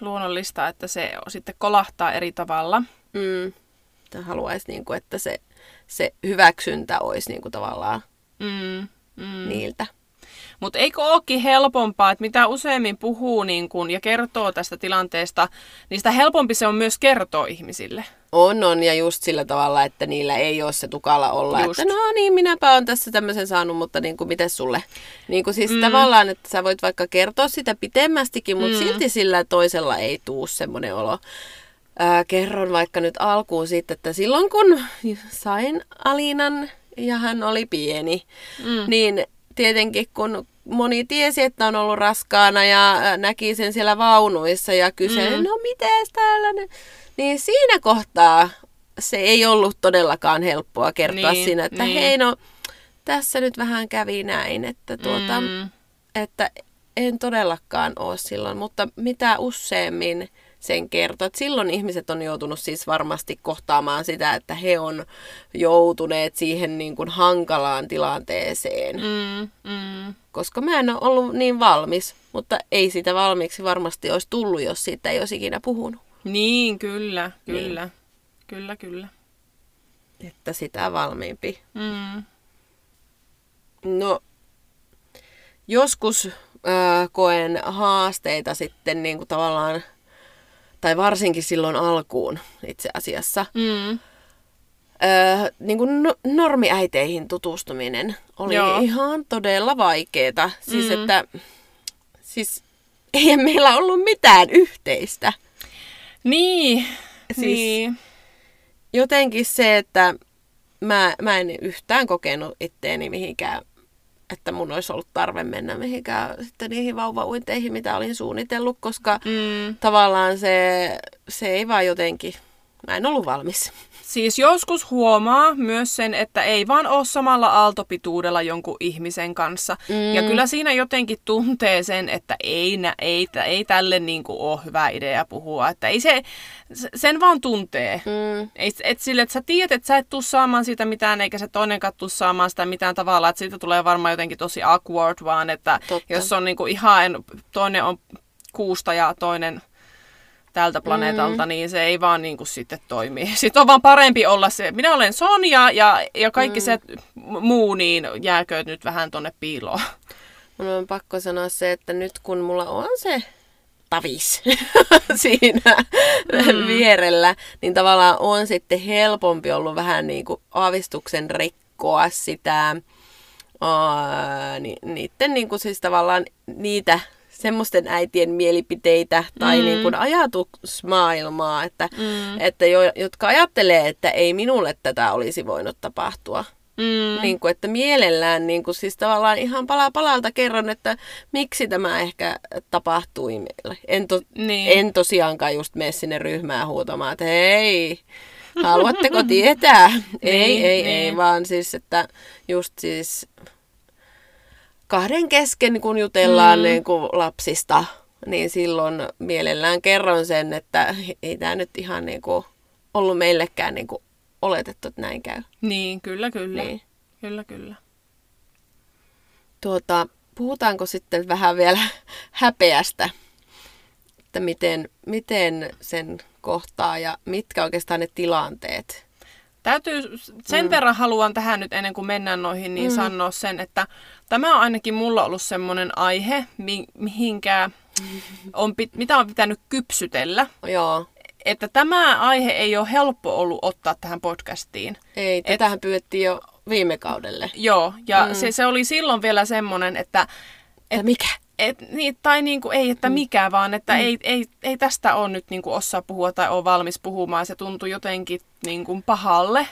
luonnollista, että se sitten kolahtaa eri tavalla. Mm. Haluaisi, niin kuin, että se, se hyväksyntä olisi niin kuin tavallaan. Mm. mm. niiltä. Mutta eikö olekin helpompaa, että mitä useammin puhuu niin kun, ja kertoo tästä tilanteesta, niin sitä helpompi se on myös kertoa ihmisille. On, on, ja just sillä tavalla, että niillä ei ole se tukala olla, Just. että no niin, minäpä olen tässä tämmöisen saanut, mutta niin kuin, miten sulle? Niin kuin siis mm. tavallaan, että sä voit vaikka kertoa sitä pitemmästikin, mutta Mm. silti sillä toisella ei tuu semmoinen olo. Ää, kerron vaikka nyt alkuun sitten, että silloin kun sain Alinan ja hän oli pieni, Mm. niin tietenkin kun moni tiesi, että on ollut raskaana ja ää, näki sen siellä vaunuissa ja kyseli, Mm. no mites tällainen, niin siinä kohtaa se ei ollut todellakaan helppoa kertoa Niin, siinä, että niin. hei no, tässä nyt vähän kävi näin, että, tuota, Mm. että en todellakaan ole silloin, mutta mitä useammin sen kertoo. Että silloin ihmiset on joutunut siis varmasti kohtaamaan sitä, että he on joutuneet siihen niin kuin hankalaan tilanteeseen, mm. Mm. Mm. koska mä en ole ollut niin valmis, mutta ei sitä valmiiksi varmasti olisi tullut, jos siitä ei olisi ikinä puhunut. Niin, kyllä, kyllä. Niin. Kyllä, kyllä. Että sitä valmiimpi. Mm. No, joskus äh, koen haasteita sitten niin kuin tavallaan, tai varsinkin silloin alkuun itse asiassa. Mm. Öö, niin kuin no, normiäiteihin tutustuminen oli Joo. Ihan todella vaikeeta. Siis, Mm. että, siis ei meillä ollut mitään yhteistä. Niin, Siis- niin. Jotenkin se, että mä, mä en yhtään kokenut itteeni mihinkään, että mun olisi ollut tarve mennä mihinkään sitten niihin vauvauinteihin, mitä olin suunnitellut, koska Mm. tavallaan se, se ei vaan jotenkin, mä en ollut valmis. Siis joskus huomaa myös sen, että ei vaan ole samalla aaltopituudella jonkun ihmisen kanssa. Mm. Ja kyllä siinä jotenkin tuntee sen, että ei, nä, ei, ei tälle niin kuin ole hyvä idea puhua. Että ei se, se- sen vaan tuntee. Mm. Ei, et sille, että sä tiedät, että sä et tuu saamaan siitä mitään, eikä se toinenkaan tuu saamaan sitä mitään tavalla, että siitä tulee varmaan jotenkin tosi awkward, vaan että Totta. jos on niinku ihan, toinen on kuusta ja toinen tältä planeetalta, mm. niin se ei vaan niinku sitten toimi. Sitten on vaan parempi olla se, minä olen Sonja ja, ja kaikki mm. se muu, niin jääkööt nyt vähän tonne piiloon. Mun on pakko sanoa se, että nyt kun mulla on se tavis siinä mm. vierellä, niin tavallaan on sitten helpompi ollut vähän niin kuin aavistuksen rikkoa sitä, aa, ni, niiden niin kuin siis tavallaan niitä semmoisten äitien mielipiteitä tai Mm. niin kuin ajatusmaailmaa, että, Mm. mm. että jo, jotka ajattelee, että ei minulle tätä olisi voinut tapahtua. Mm. Niin kuin, että mielellään niin kuin, siis tavallaan ihan pala palalta kerron, että miksi tämä ehkä tapahtui meille. En, to, Niin. en tosiaankaan just mene sinne ryhmään huutamaan, että hei, haluatteko tietää? ei, Niin, ei, niin. ei, vaan siis, että just siis kahden kesken, kun jutellaan Mm. niin kuin lapsista, niin silloin mielellään kerron sen, että ei tämä nyt ihan niin kuin ollut meillekään niin kuin oletettu, että näin käy. Niin, kyllä, kyllä. Niin. Kyllä, kyllä. Tuota, puhutaanko sitten vähän vielä häpeästä, että miten, miten sen kohtaa ja mitkä oikeastaan ne tilanteet? Täytyy, sen mm. verran haluan tähän nyt ennen kuin mennään noihin, niin mm. sanoa sen, että tämä on ainakin mulla ollut semmoinen aihe, mi- mihinkä on, pit- mitä on pitänyt kypsytellä. Joo, Että tämä aihe ei ole helppo ollut ottaa tähän podcastiin. ei, tätähän pyydettiin jo viime kaudelle. Joo, ja mm. Mm. se, se oli silloin vielä semmoinen, että Et, mikä? Et, niin, tai niin kuin, ei, että mikä, vaan että mm. ei, ei, ei tästä ole nyt niin kuin osaa puhua tai ole valmis puhumaan. Se tuntui jotenkin niin kuin pahalle.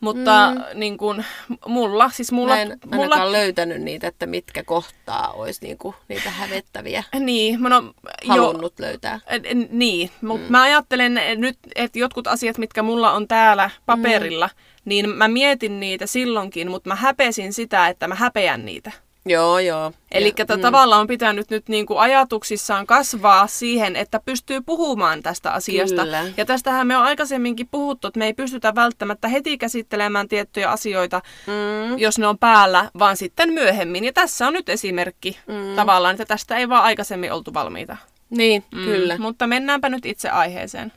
Mutta mm. niin kuin, mulla, siis mulla... Mä en mulla löytänyt niitä, että mitkä kohtaa olisi niinku niitä hävettäviä niin, mä no, jo, halunnut löytää. N- Niin, mutta mm. mä ajattelen nyt, että jotkut asiat, mitkä mulla on täällä paperilla, mm. niin mä mietin niitä silloinkin, mutta mä häpesin sitä, että mä häpeän niitä. Joo, joo. Eli mm. tavallaan on pitänyt nyt niinku ajatuksissaan kasvaa siihen, että pystyy puhumaan tästä asiasta. Kyllä. Ja tästähän me on aikaisemminkin puhuttu, että me ei pystytä välttämättä heti käsittelemään tiettyjä asioita, Mm, jos ne on päällä, vaan sitten myöhemmin. Ja tässä on nyt esimerkki Mm. tavallaan, että tästä ei vaan aikaisemmin oltu valmiita. niin, mm. kyllä. Mutta mennäänpä nyt itse aiheeseen.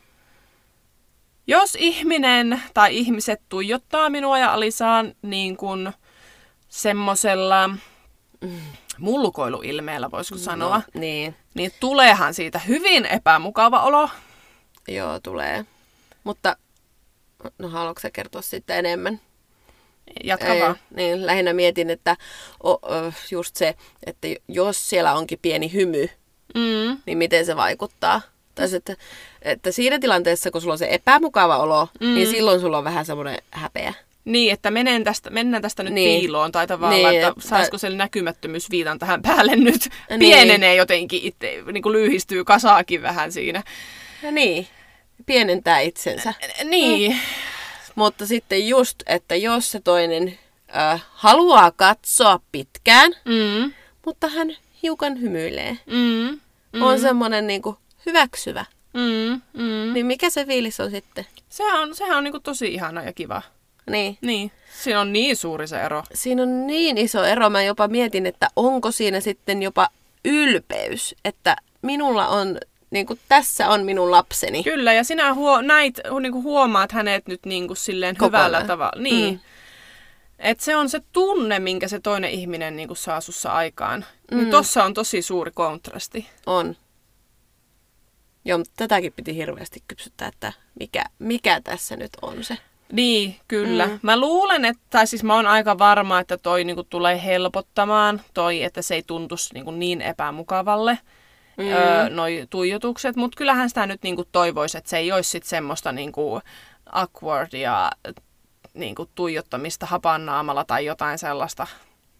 Jos ihminen tai ihmiset tuijottaa minua ja Alisaan niin kuin semmosella mulkoiluilmeellä, voisiko sanoa, No, niin, niin tuleehan siitä hyvin epämukava olo. joo, tulee. Mutta, no haluatko sä kertoa sitten enemmän? Jatka vaan. niin, lähinnä mietin, että o, ö, just se, että jos siellä onkin pieni hymy, Mm. niin miten se vaikuttaa. Tai se, että, että siinä tilanteessa, kun sulla on se epämukava olo, Mm. mm. niin silloin sulla on vähän semmoinen häpeä. Niin, että menen tästä, mennään tästä nyt Niin. piiloon, tai tavallaan, Niin, että että- saisiko se näkymättömyysviitan tähän päälle nyt. Niin. Pienenee jotenkin, itse, niin kuin lyhistyy kasaakin vähän siinä. Ja niin, pienentää itsensä. Niin, Mutta sitten just, että jos se toinen äh, haluaa katsoa pitkään, mm. mutta hän hiukan hymyilee, Mm. mm. on semmoinen niin kuin hyväksyvä, Mm. Mm. niin mikä se fiilis on sitten? Sehän on, sehän on niin tosi ihana ja kiva. Niin. Niin, siinä on niin suuri se ero. Siinä on niin iso ero. Mä jopa mietin, että onko siinä sitten jopa ylpeys, että minulla on, niin kuin tässä on minun lapseni. Kyllä, ja sinä huo, näit, niin kuin huomaat hänet nyt niin kuin silleen Kokonaan. hyvällä tavalla. Niin. Mm. Et se on se tunne, minkä se toinen ihminen niin kuin saa sussa aikaan. Mm. Niin Mm. tossa on tosi suuri kontrasti. On. Joo, mutta tätäkin piti hirveästi kypsyttää, että mikä, mikä tässä nyt on se. Niin, kyllä. Mm. Mä luulen, että, tai siis mä oon aika varma, että toi niinku tulee helpottamaan, toi, että se ei tuntuisi niinku niin epämukavalle, mm. öö, noi tuijotukset, mutta kyllähän sitä nyt niinku toivoisi, että se ei olisi sit semmoista niinku awkward ja niinku tuijottamista hapannaamalla tai jotain sellaista.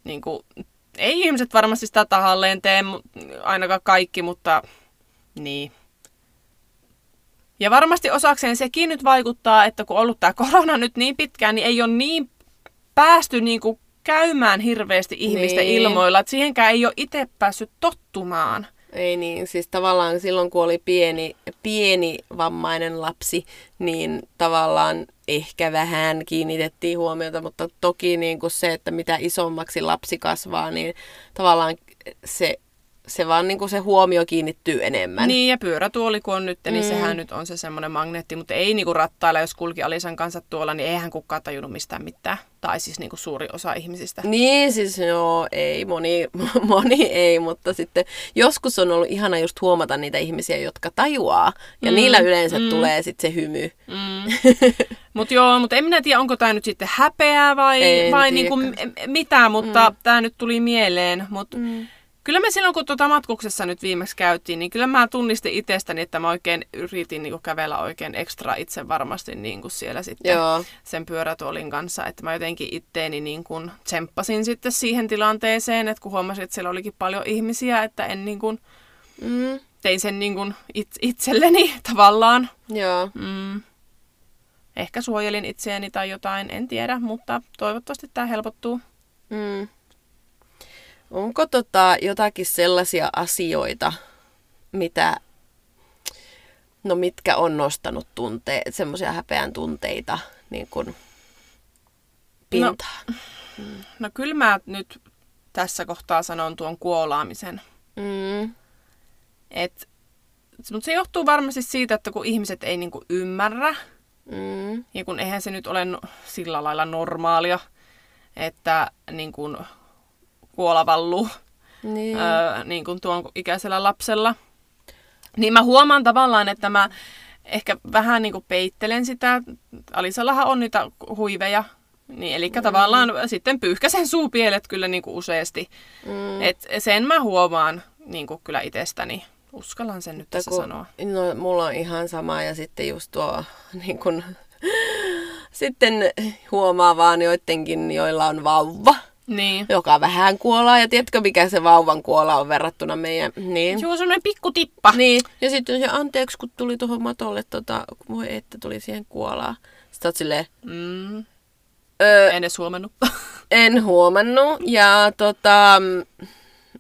Niinku, ei ihmiset varmasti sitä tahalleen tee, ainakaan kaikki, mutta niin, ja varmasti osakseen sekin nyt vaikuttaa, että kun on ollut tämä korona nyt niin pitkään, niin ei ole niin päästy niin kuin käymään hirveästi ihmisten niin. ilmoilla, että siihenkään ei ole itse päässyt tottumaan. Ei niin, siis tavallaan silloin kun oli pieni, pieni vammainen lapsi, niin tavallaan ehkä vähän kiinnitettiin huomiota, mutta toki niin kuin se, että mitä isommaksi lapsi kasvaa, niin tavallaan se se vaan niin kuin se huomio kiinnittyy enemmän. Niin, ja pyörätuoli kun on nyt, niin mm. sehän nyt on se semmoinen magneetti, mutta ei niin kuin rattailla, jos kulki Alisan kanssa tuolla, niin eihän kukaan tajunnut mistään mitään. Tai siis niin kuin suuri osa ihmisistä. Niin, siis joo, ei, moni, moni ei, mutta sitten joskus on ollut ihana just huomata niitä ihmisiä, jotka tajuaa, ja mm. niillä yleensä mm. tulee sitten se hymy. Mm. mutta joo, mutta en minä tiedä, onko tämä nyt sitten häpeää vai, vai niin kuin mitä, mutta mm. tämä nyt tuli mieleen, mutta... Mm Kyllä me silloin, kun tuota matkuksessa nyt viimeksi käytiin, niin kyllä mä tunnistin itsestäni, että mä oikein yritin niin kävellä oikein ekstra itse varmasti niin kuin siellä sitten Joo. sen pyörätuolin kanssa. Että mä jotenkin itteeni niin kuin tsemppasin sitten siihen tilanteeseen, että kun huomasin, että siellä olikin paljon ihmisiä, että en niin kuin, mm. tein sen niin kuin itselleni tavallaan. Joo. Mm. Ehkä suojelin itseäni tai jotain, en tiedä, mutta toivottavasti tämä helpottuu. Mm. Onko tota jotakin sellaisia asioita, mitä, no mitkä on nostanut tunteet, semmoisia häpeän tunteita niin kuin pintaan? No, no kyllä mä nyt tässä kohtaa sanon tuon kuolaamisen. Mm. Et, mutta se johtuu varmasti siitä, että kun ihmiset ei niinku ymmärrä, mm. ja kun eihän se nyt ole sillä lailla normaalia, että niin kun kuolavallu niin. Öö, niin kuin tuon ikäisellä lapsella. Niin mä huomaan tavallaan, että mä ehkä vähän niin kuin peittelen sitä. Alisallahan on niitä huiveja, niin, eli mm. tavallaan sitten pyyhkäsen suupielet kyllä niin kuin useasti. Mm. Et sen mä huomaan niin kuin kyllä itsestäni. Uskallan sen nyt Mutta tässä kun, sanoa. No, mulla on ihan sama ja sitten just tuo niin kun, sitten huomaa vaan joidenkin, joilla on vauva niin. joka vähän kuolaa. Ja tiedätkö, mikä se vauvan kuola on verrattuna meidän... Niin. Joo, semmoinen pikku tippa. Niin. Ja sitten se anteeksi, kun tuli tuohon matolle, tota, voi että tuli siihen kuolaa. Sitten oot silleen... Mm. Öö, en edes huomannut. en huomannut. Ja tota...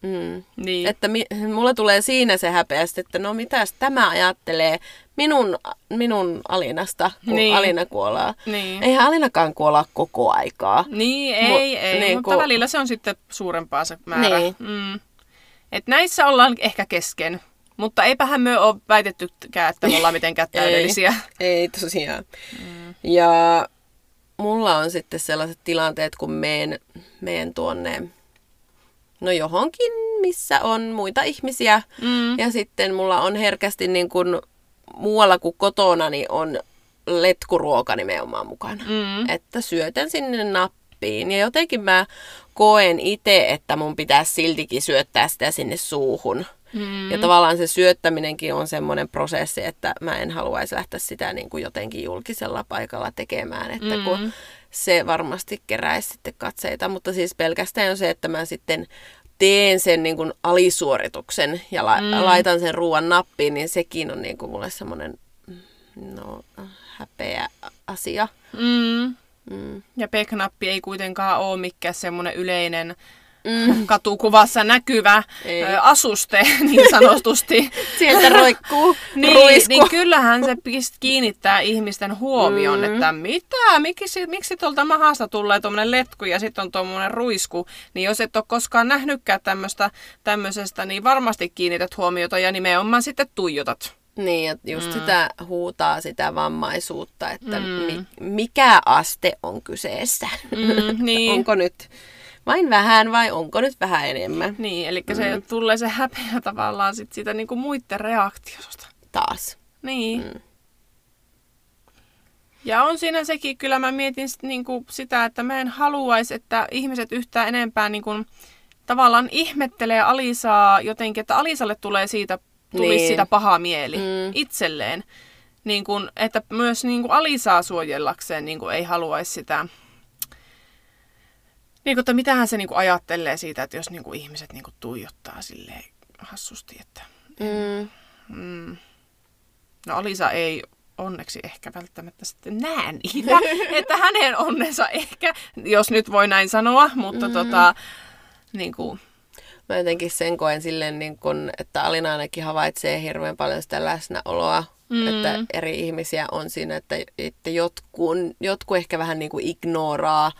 Mm. Niin. Että mi, mulla tulee siinä se häpeä, että no mitäs tämä ajattelee minun, minun Alinasta, kun niin. Alina kuolaa. Niin. Eihän Alinakaan kuolla koko aikaa. Niin, ei, Mut, ei, niin, mutta kun... välillä se on sitten suurempaa se määrä. Niin. Mm. Et näissä ollaan ehkä kesken. Mutta eipähän me ole väitettykään, että me ollaan mitenkään täydellisiä. ei, ei tosiaan. Mm. Ja mulla on sitten sellaiset tilanteet, kun meen, meen tuonne no johonkin, missä on muita ihmisiä. Mm. Ja sitten mulla on herkästi niin kuin muualla kuin kotona niin on letkuruoka nimenomaan mukana. Mm. Että syötän sinne nappiin. Ja jotenkin mä koen itse, että mun pitää siltikin syöttää sitä sinne suuhun. Mm. Ja tavallaan se syöttäminenkin on semmoinen prosessi, että mä en haluaisi lähteä sitä niin kuin jotenkin julkisella paikalla tekemään. Että mm. kun se varmasti keräisi sitten katseita, mutta siis pelkästään se, että mä sitten teen sen niin kuin alisuorituksen ja la- mm. laitan sen ruoan nappiin, niin sekin on niin kuin mulle semmoinen no, häpeä asia. Mm. Mm. Ja P-knappi ei kuitenkaan ole mikään semmoinen yleinen mm. katukuvassa näkyvä Ei. asuste niin sanotusti. Sieltä roikkuu niin, niin kyllähän se kiinnittää ihmisten huomion, mm. että mitä, miksi, miksi tuolta mahasta tulee tuommoinen letku ja sitten on tuommoinen ruisku. Niin jos et ole koskaan nähnytkään tämmöisestä, niin varmasti kiinnität huomiota ja nimenomaan sitten tuijotat. Niin, että just mm. sitä huutaa sitä vammaisuutta, että mm. mi, mikä aste on kyseessä. Mm, niin. Onko nyt vain vähän vai onko nyt vähän enemmän? Niin, eli mm. se tulee se häpeä tavallaan sit siitä niinku muiden reaktiosta. Taas. Niin. Mm. Ja on siinä sekin, kyllä mä mietin sit niinku sitä, että mä en haluaisi, että ihmiset yhtään enempää niinku, tavallaan ihmettelee Alisaa jotenkin, että Alisalle tulee siitä, tulisi Niin. siitä paha mieli Mm. itselleen. Niin kun, että myös niin kuin Alisaa suojellakseen niin kuin ei haluaisi sitä. Niin että mitähän se niin kuin ajattelee siitä, että jos niin kuin ihmiset niin kuin tuijottaa silleen hassusti, että Mm. mm, no Alisa ei onneksi ehkä välttämättä sitten näe niitä, että hänen onnensa ehkä, jos nyt voi näin sanoa, mutta mm. tota, niin kuin, Mä jotenkin sen koen silleen, niin kun, että Alina ainakin havaitsee hirveän paljon sitä läsnäoloa, Mm. että eri ihmisiä on siinä, että, että jotkut, jotkut ehkä vähän niin kuin ignoraa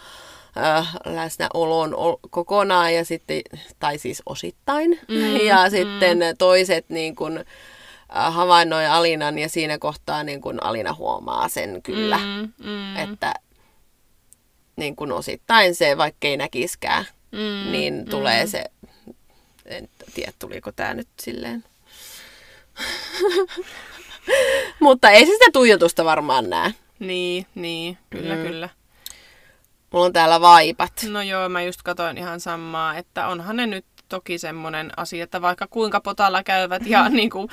äh, läsnäolon ol- kokonaan ja sitten, tai siis osittain. Mm, ja mm. sitten toiset niin kuin, äh, havainnoi Alinan ja siinä kohtaa niin kuin Alina huomaa sen kyllä, mm. mm, mm, että niin kuin osittain se, vaikkei näkiskään, mm, niin tulee se, en tiedä tuliko tämä nyt silleen. Mutta ei se sitä tuijotusta varmaan näe. Niin, niin, kyllä, Mm. kyllä. Mulla on täällä vaipat. No joo, mä just katsoin ihan samaa, että onhan ne nyt toki semmoinen asia, että vaikka kuinka potalla käyvät ja niin kuin,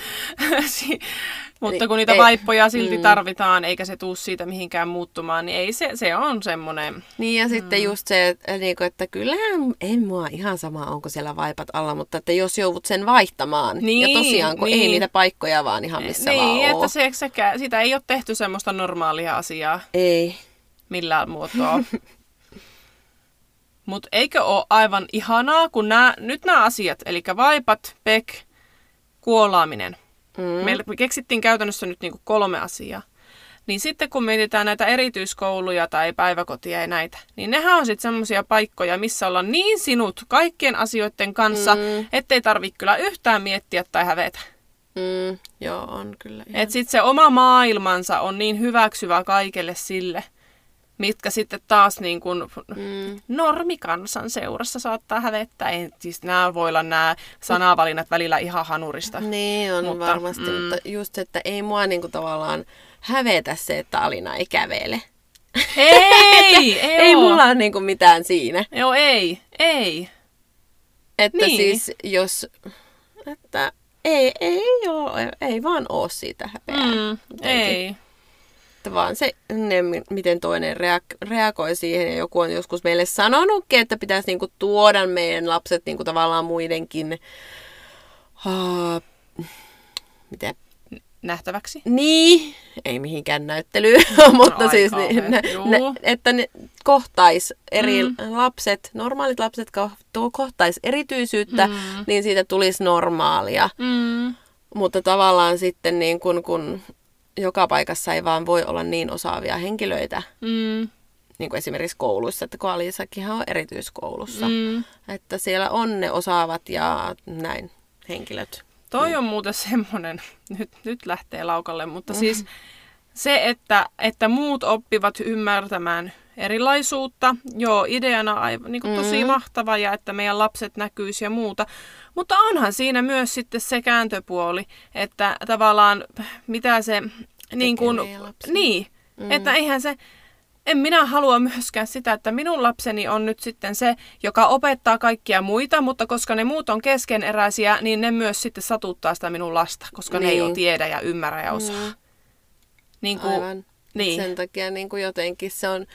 mutta kun niitä Ei- vaippoja silti mm. tarvitaan, eikä se tuu siitä mihinkään muuttumaan, niin ei se, se on semmoinen. Niin ja sitten just se, että, niinku, että kyllähän ei mua ihan sama, onko siellä vaipat alla, mutta että jos joudut sen vaihtamaan. Niin, ja tosiaan, kun niin. ei niitä paikkoja vaan ihan missä niin, vaan että oo. se, sekä, sitä ei ole tehty semmoista normaalia asiaa Ei. millään muotoa. Mutta eikö ole aivan ihanaa, kun nää, nyt nämä asiat, eli vaipat, pek, kuolaaminen, Mm. Meillä me keksittiin käytännössä nyt niinku kolme asiaa. Niin sitten kun mietitään näitä erityiskouluja tai päiväkotia ja näitä, niin nehän on sitten semmoisia paikkoja, missä ollaan niin sinut kaikkien asioiden kanssa, Mm. ettei tarvitse kyllä yhtään miettiä tai hävetä. Mm. Joo, on kyllä ihan. Että sitten se oma maailmansa on niin hyväksyvä kaikelle sille, mitkä sitten taas niin kuin Mm. normikansan seurassa saattaa hävettää. Ei, siis nämä voi olla nämä sanavalinnat välillä ihan hanurista. Niin on Mutta, varmasti, mm. mutta just, että ei mua niinku tavallaan hävetä se, että Alina ei kävele. Ei, ei, ei mulla ole niinku mitään siinä. Joo, ei, ei. Että Niin. niin. siis jos, että ei, ei, ole, ei vaan oo siitä häpeää. Mm, ei. Että vaan se, ne, mi- miten toinen reak- reagoi siihen. Ja joku on joskus meille sanonutkin, että pitäisi niinku tuoda meidän lapset niinku tavallaan muidenkin... Uh, mitä Nähtäväksi. Niin, ei mihinkään näyttelyyn, mutta ai siis niin, ne, ne, että ne kohtais eri Mm. lapset, normaalit lapset kohtais erityisyyttä, mm. niin siitä tulisi normaalia. Mm. Mutta tavallaan sitten niin kun, kun joka paikassa ei vaan voi olla niin osaavia henkilöitä, Mm. niin kuin esimerkiksi kouluissa, että kun on erityiskoulussa, mm. Mm. että siellä on ne osaavat ja näin henkilöt. Toi on muuten semmoinen, nyt, nyt lähtee laukalle, mutta siis se, että, että muut oppivat ymmärtämään erilaisuutta, joo, ideana aivan niin kuin tosi Mm. mahtava ja että meidän lapset näkyisi ja muuta. Mutta onhan siinä myös sitten se kääntöpuoli, että tavallaan mitä se niin kuin, lapsille. niin, mm. että eihän se, en minä halua myöskään sitä, että minun lapseni on nyt sitten se, joka opettaa kaikkia muita, mutta koska ne muut on keskeneräisiä, niin ne myös sitten satuttaa sitä minun lasta, koska ne ei Niin. ole tiedä ja ymmärrä ja osaa. Mm. Niin kuin, Aivan. Niin. Sen takia niin kuin jotenkin se on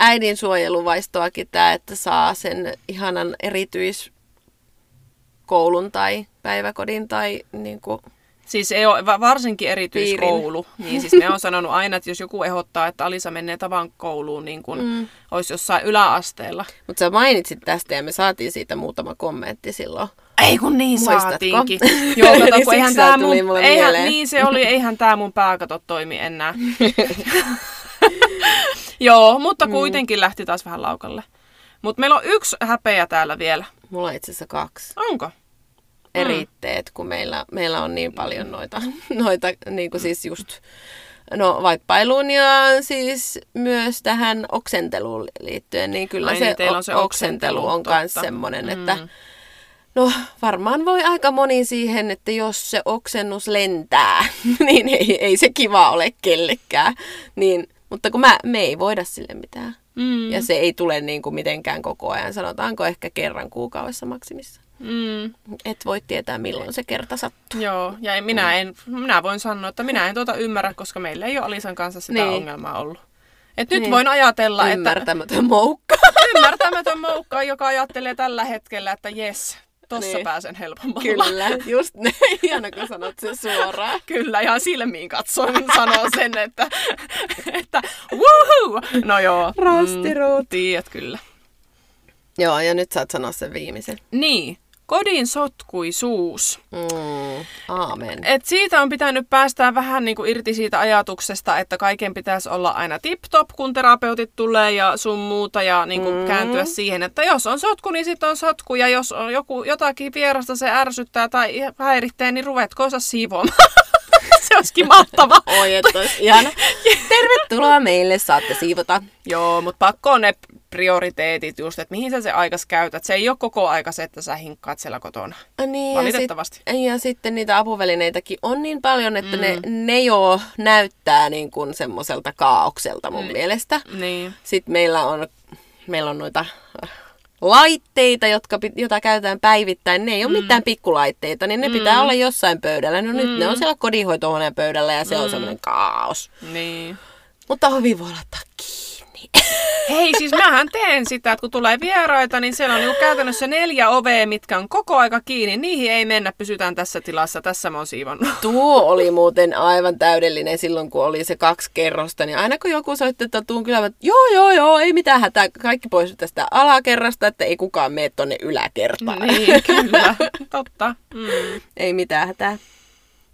äidin suojeluvaistoakin tämä, että saa sen ihanan erityiskoulun tai päiväkodin tai niin kuin, Siis ei ole, va- varsinkin erityiskoulu. Niin siis ne on sanonut aina, että jos joku ehdottaa, että Alisa menee tavan kouluun niin kuin mm. olisi jossain yläasteella. Mutta sä mainitsit tästä ja me saatiin siitä muutama kommentti silloin. Ei kun niin saatiinkin. Joo, kato, Niin eihän tää mun, eihän, mieleen. niin se oli, eihän tämä mun pääkato toimi enää. Joo, mutta Mm. kuitenkin lähti taas vähän laukalle. Mutta meillä on yksi häpeä täällä vielä. Mulla on itse asiassa kaksi Onko? eritteet, kun meillä, meillä on niin paljon noita, noita niin kuin siis just No vaippailuun ja siis myös tähän oksenteluun liittyen, niin kyllä Ai se, niin, on o- se oksentelu on oksentelu, myös totta. semmoinen, että Mm. No varmaan voi aika moni siihen, että jos se oksennus lentää, niin ei, ei se kiva ole kellekään. Niin Mutta kun mä, me ei voida sille mitään. Mm. Ja se ei tule niin kuin mitenkään koko ajan, sanotaanko ehkä kerran kuukaudessa maksimissa. Mm. Et voi tietää, milloin se kerta sattuu. Joo, ja en- minä, en, minä voin sanoa, että minä en tuota ymmärrä, koska meillä ei ole Alisan kanssa sitä Niin. ongelmaa ollut. Et nyt Niin. voin ajatella, että Ymmärtämätön moukka. ymmärtämätön moukka, joka ajattelee tällä hetkellä, että jes, tossa Niin. pääsen helpommalla. Kyllä, just ne. Ihana, kun sanot sen suoraan. Kyllä, ihan silmiin katsoen sanoo sen, että, että woohoo! No joo. Rastiruut. Mm, tiedät kyllä. Joo, ja nyt saat sanoa sen viimeisen. Niin, kodin sotkuisuus. Mm, aamen. Et siitä on pitänyt päästää vähän niin kuin irti siitä ajatuksesta, että kaiken pitäisi olla aina tip-top, kun terapeutit tulee ja sun muuta, ja niin kuin Mm. kääntyä siihen, että jos on sotku, niin sitten on sotku, ja jos on joku, jotakin vierasta se ärsyttää tai häiritsee, niin ruvetkoonsa siivoamaan. se olisikin mahtava. Oi, että olisi ihana. Tervetuloa meille, saatte siivota. Joo, mutta pakko on ne prioriteetit just, että mihin sä se aikas käytät. Se ei ole koko aika se, että sä hinkkaat siellä kotona. Niin, ja Valitettavasti. Sit, ja sitten niitä apuvälineitäkin on niin paljon, että mm. ne, ne jo näyttää niin kuin semmoiselta kaaukselta mun mm. mielestä. Niin. Sitten meillä on, meillä on noita äh, laitteita, jotka, jota käytetään päivittäin. Ne ei ole mm. mitään pikkulaitteita, niin ne mm. pitää olla jossain pöydällä. No mm. nyt ne on siellä kodinhoitohuoneen pöydällä ja se mm. on semmoinen kaos. Niin. Mutta ovi voi laittaa kiinni. Hei, siis mähän teen sitä, että kun tulee vieraita, niin siellä on niinku käytännössä neljä ovea, mitkä on koko aika kiinni. Niihin ei mennä, pysytään tässä tilassa. Tässä mä oon siivonnut. Tuo oli muuten aivan täydellinen silloin, kun oli se kaksi kerrosta. Niin aina kun joku soitti, että tuun kyllä, että joo, joo, joo, ei mitään hätää. Kaikki pois tästä alakerrasta, että ei kukaan mene tonne yläkertaan. Niin, kyllä. Totta. Mm. ei mitään hätää.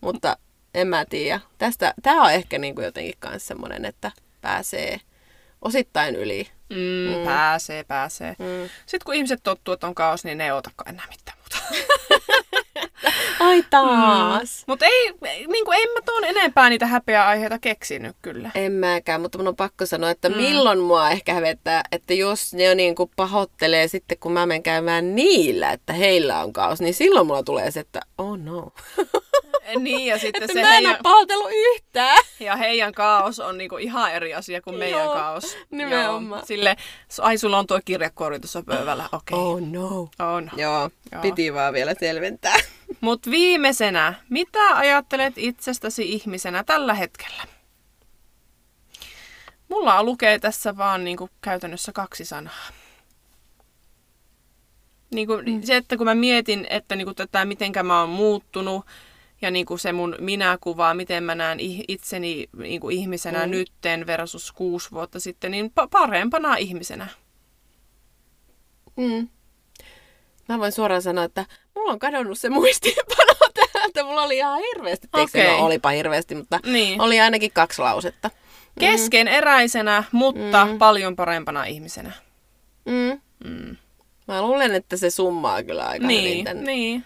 Mutta en mä tiedä. Tästä, tää on ehkä niin kuin jotenkin kans semmonen, että pääsee osittain yli. Mm, mm. Pääsee, pääsee. Mm. Sitten kun ihmiset tottuu, että on kaos, niin ne ei otakaan enää mitään muuta. Ai taas. Mutta ei, ei- niin kuin, en mä tuon enempää niitä häpeäaiheita keksinyt kyllä. En mäkään, mutta mun on pakko sanoa, että mm. milloin mua ehkä hävettää, että jos ne on niin kuin pahoittelee sitten, kun mä menen käymään niillä, että heillä on kaos, niin silloin mulla tulee se, että oh no. Niin, ja sitten että se mä en heidän, ole pahoitellut yhtään. ja heidän kaos on niinku ihan eri asia kuin meidän Joo, kaos. nimenomaan. Joo, Sille, ai sulla on tuo kirjekuori tuossa pöydällä, okei. Okay. Oh no. On. Joo, Joo. piti vaan vielä selventää. Mutta viimeisenä, mitä ajattelet itsestäsi ihmisenä tällä hetkellä? Mulla lukee tässä vaan niinku käytännössä kaksi sanaa. Niinku mm. Se, että kun mä mietin, että niinku tätä, mitenkä mä oon muuttunut ja niinku se mun minäkuva, miten mä näen itseni niinku ihmisenä Mm. mm. nytten versus kuusi vuotta sitten, niin pa- parempana ihmisenä. Mm. Mä voin suoraan sanoa, että mulla on kadonnut se muistiinpano täältä. Mulla oli ihan hirveästi. Okei. Okei. No, olipa hirveästi, mutta Niin. oli ainakin kaksi lausetta. Keskeneräisenä, mutta Mm. mm. paljon parempana ihmisenä. Mm. Mm. Mä luulen, että se summaa kyllä aika hyvin Niin, tämän niin.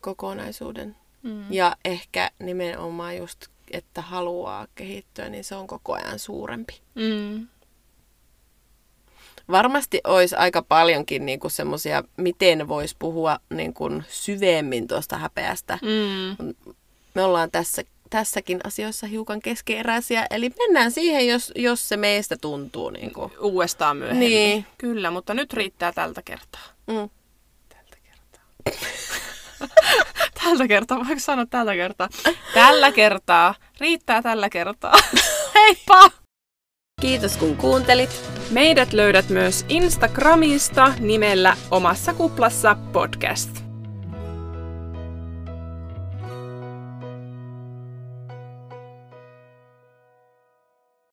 Kokonaisuuden. Mm. Ja ehkä nimenomaan just, että haluaa kehittyä, niin se on koko ajan suurempi. Mm. Varmasti olisi aika paljonkin niinku semmoisia, miten voisi puhua niinku syvemmin tuosta häpeästä. Mm. Me ollaan tässä, tässäkin asioissa hiukan keskeeräisiä, eli mennään siihen, jos, jos se meistä tuntuu. Niinku. Uudestaan myöhemmin. Niin. Kyllä, mutta nyt riittää tältä kertaa. Mm. Tältä kertaa. tältä kertaa, voiko sanoa tältä kertaa? Tällä kertaa. Riittää tällä kertaa. Heippa! Kiitos kun kuuntelit. Meidät löydät myös Instagramista nimellä Omassa kuplassa podcast.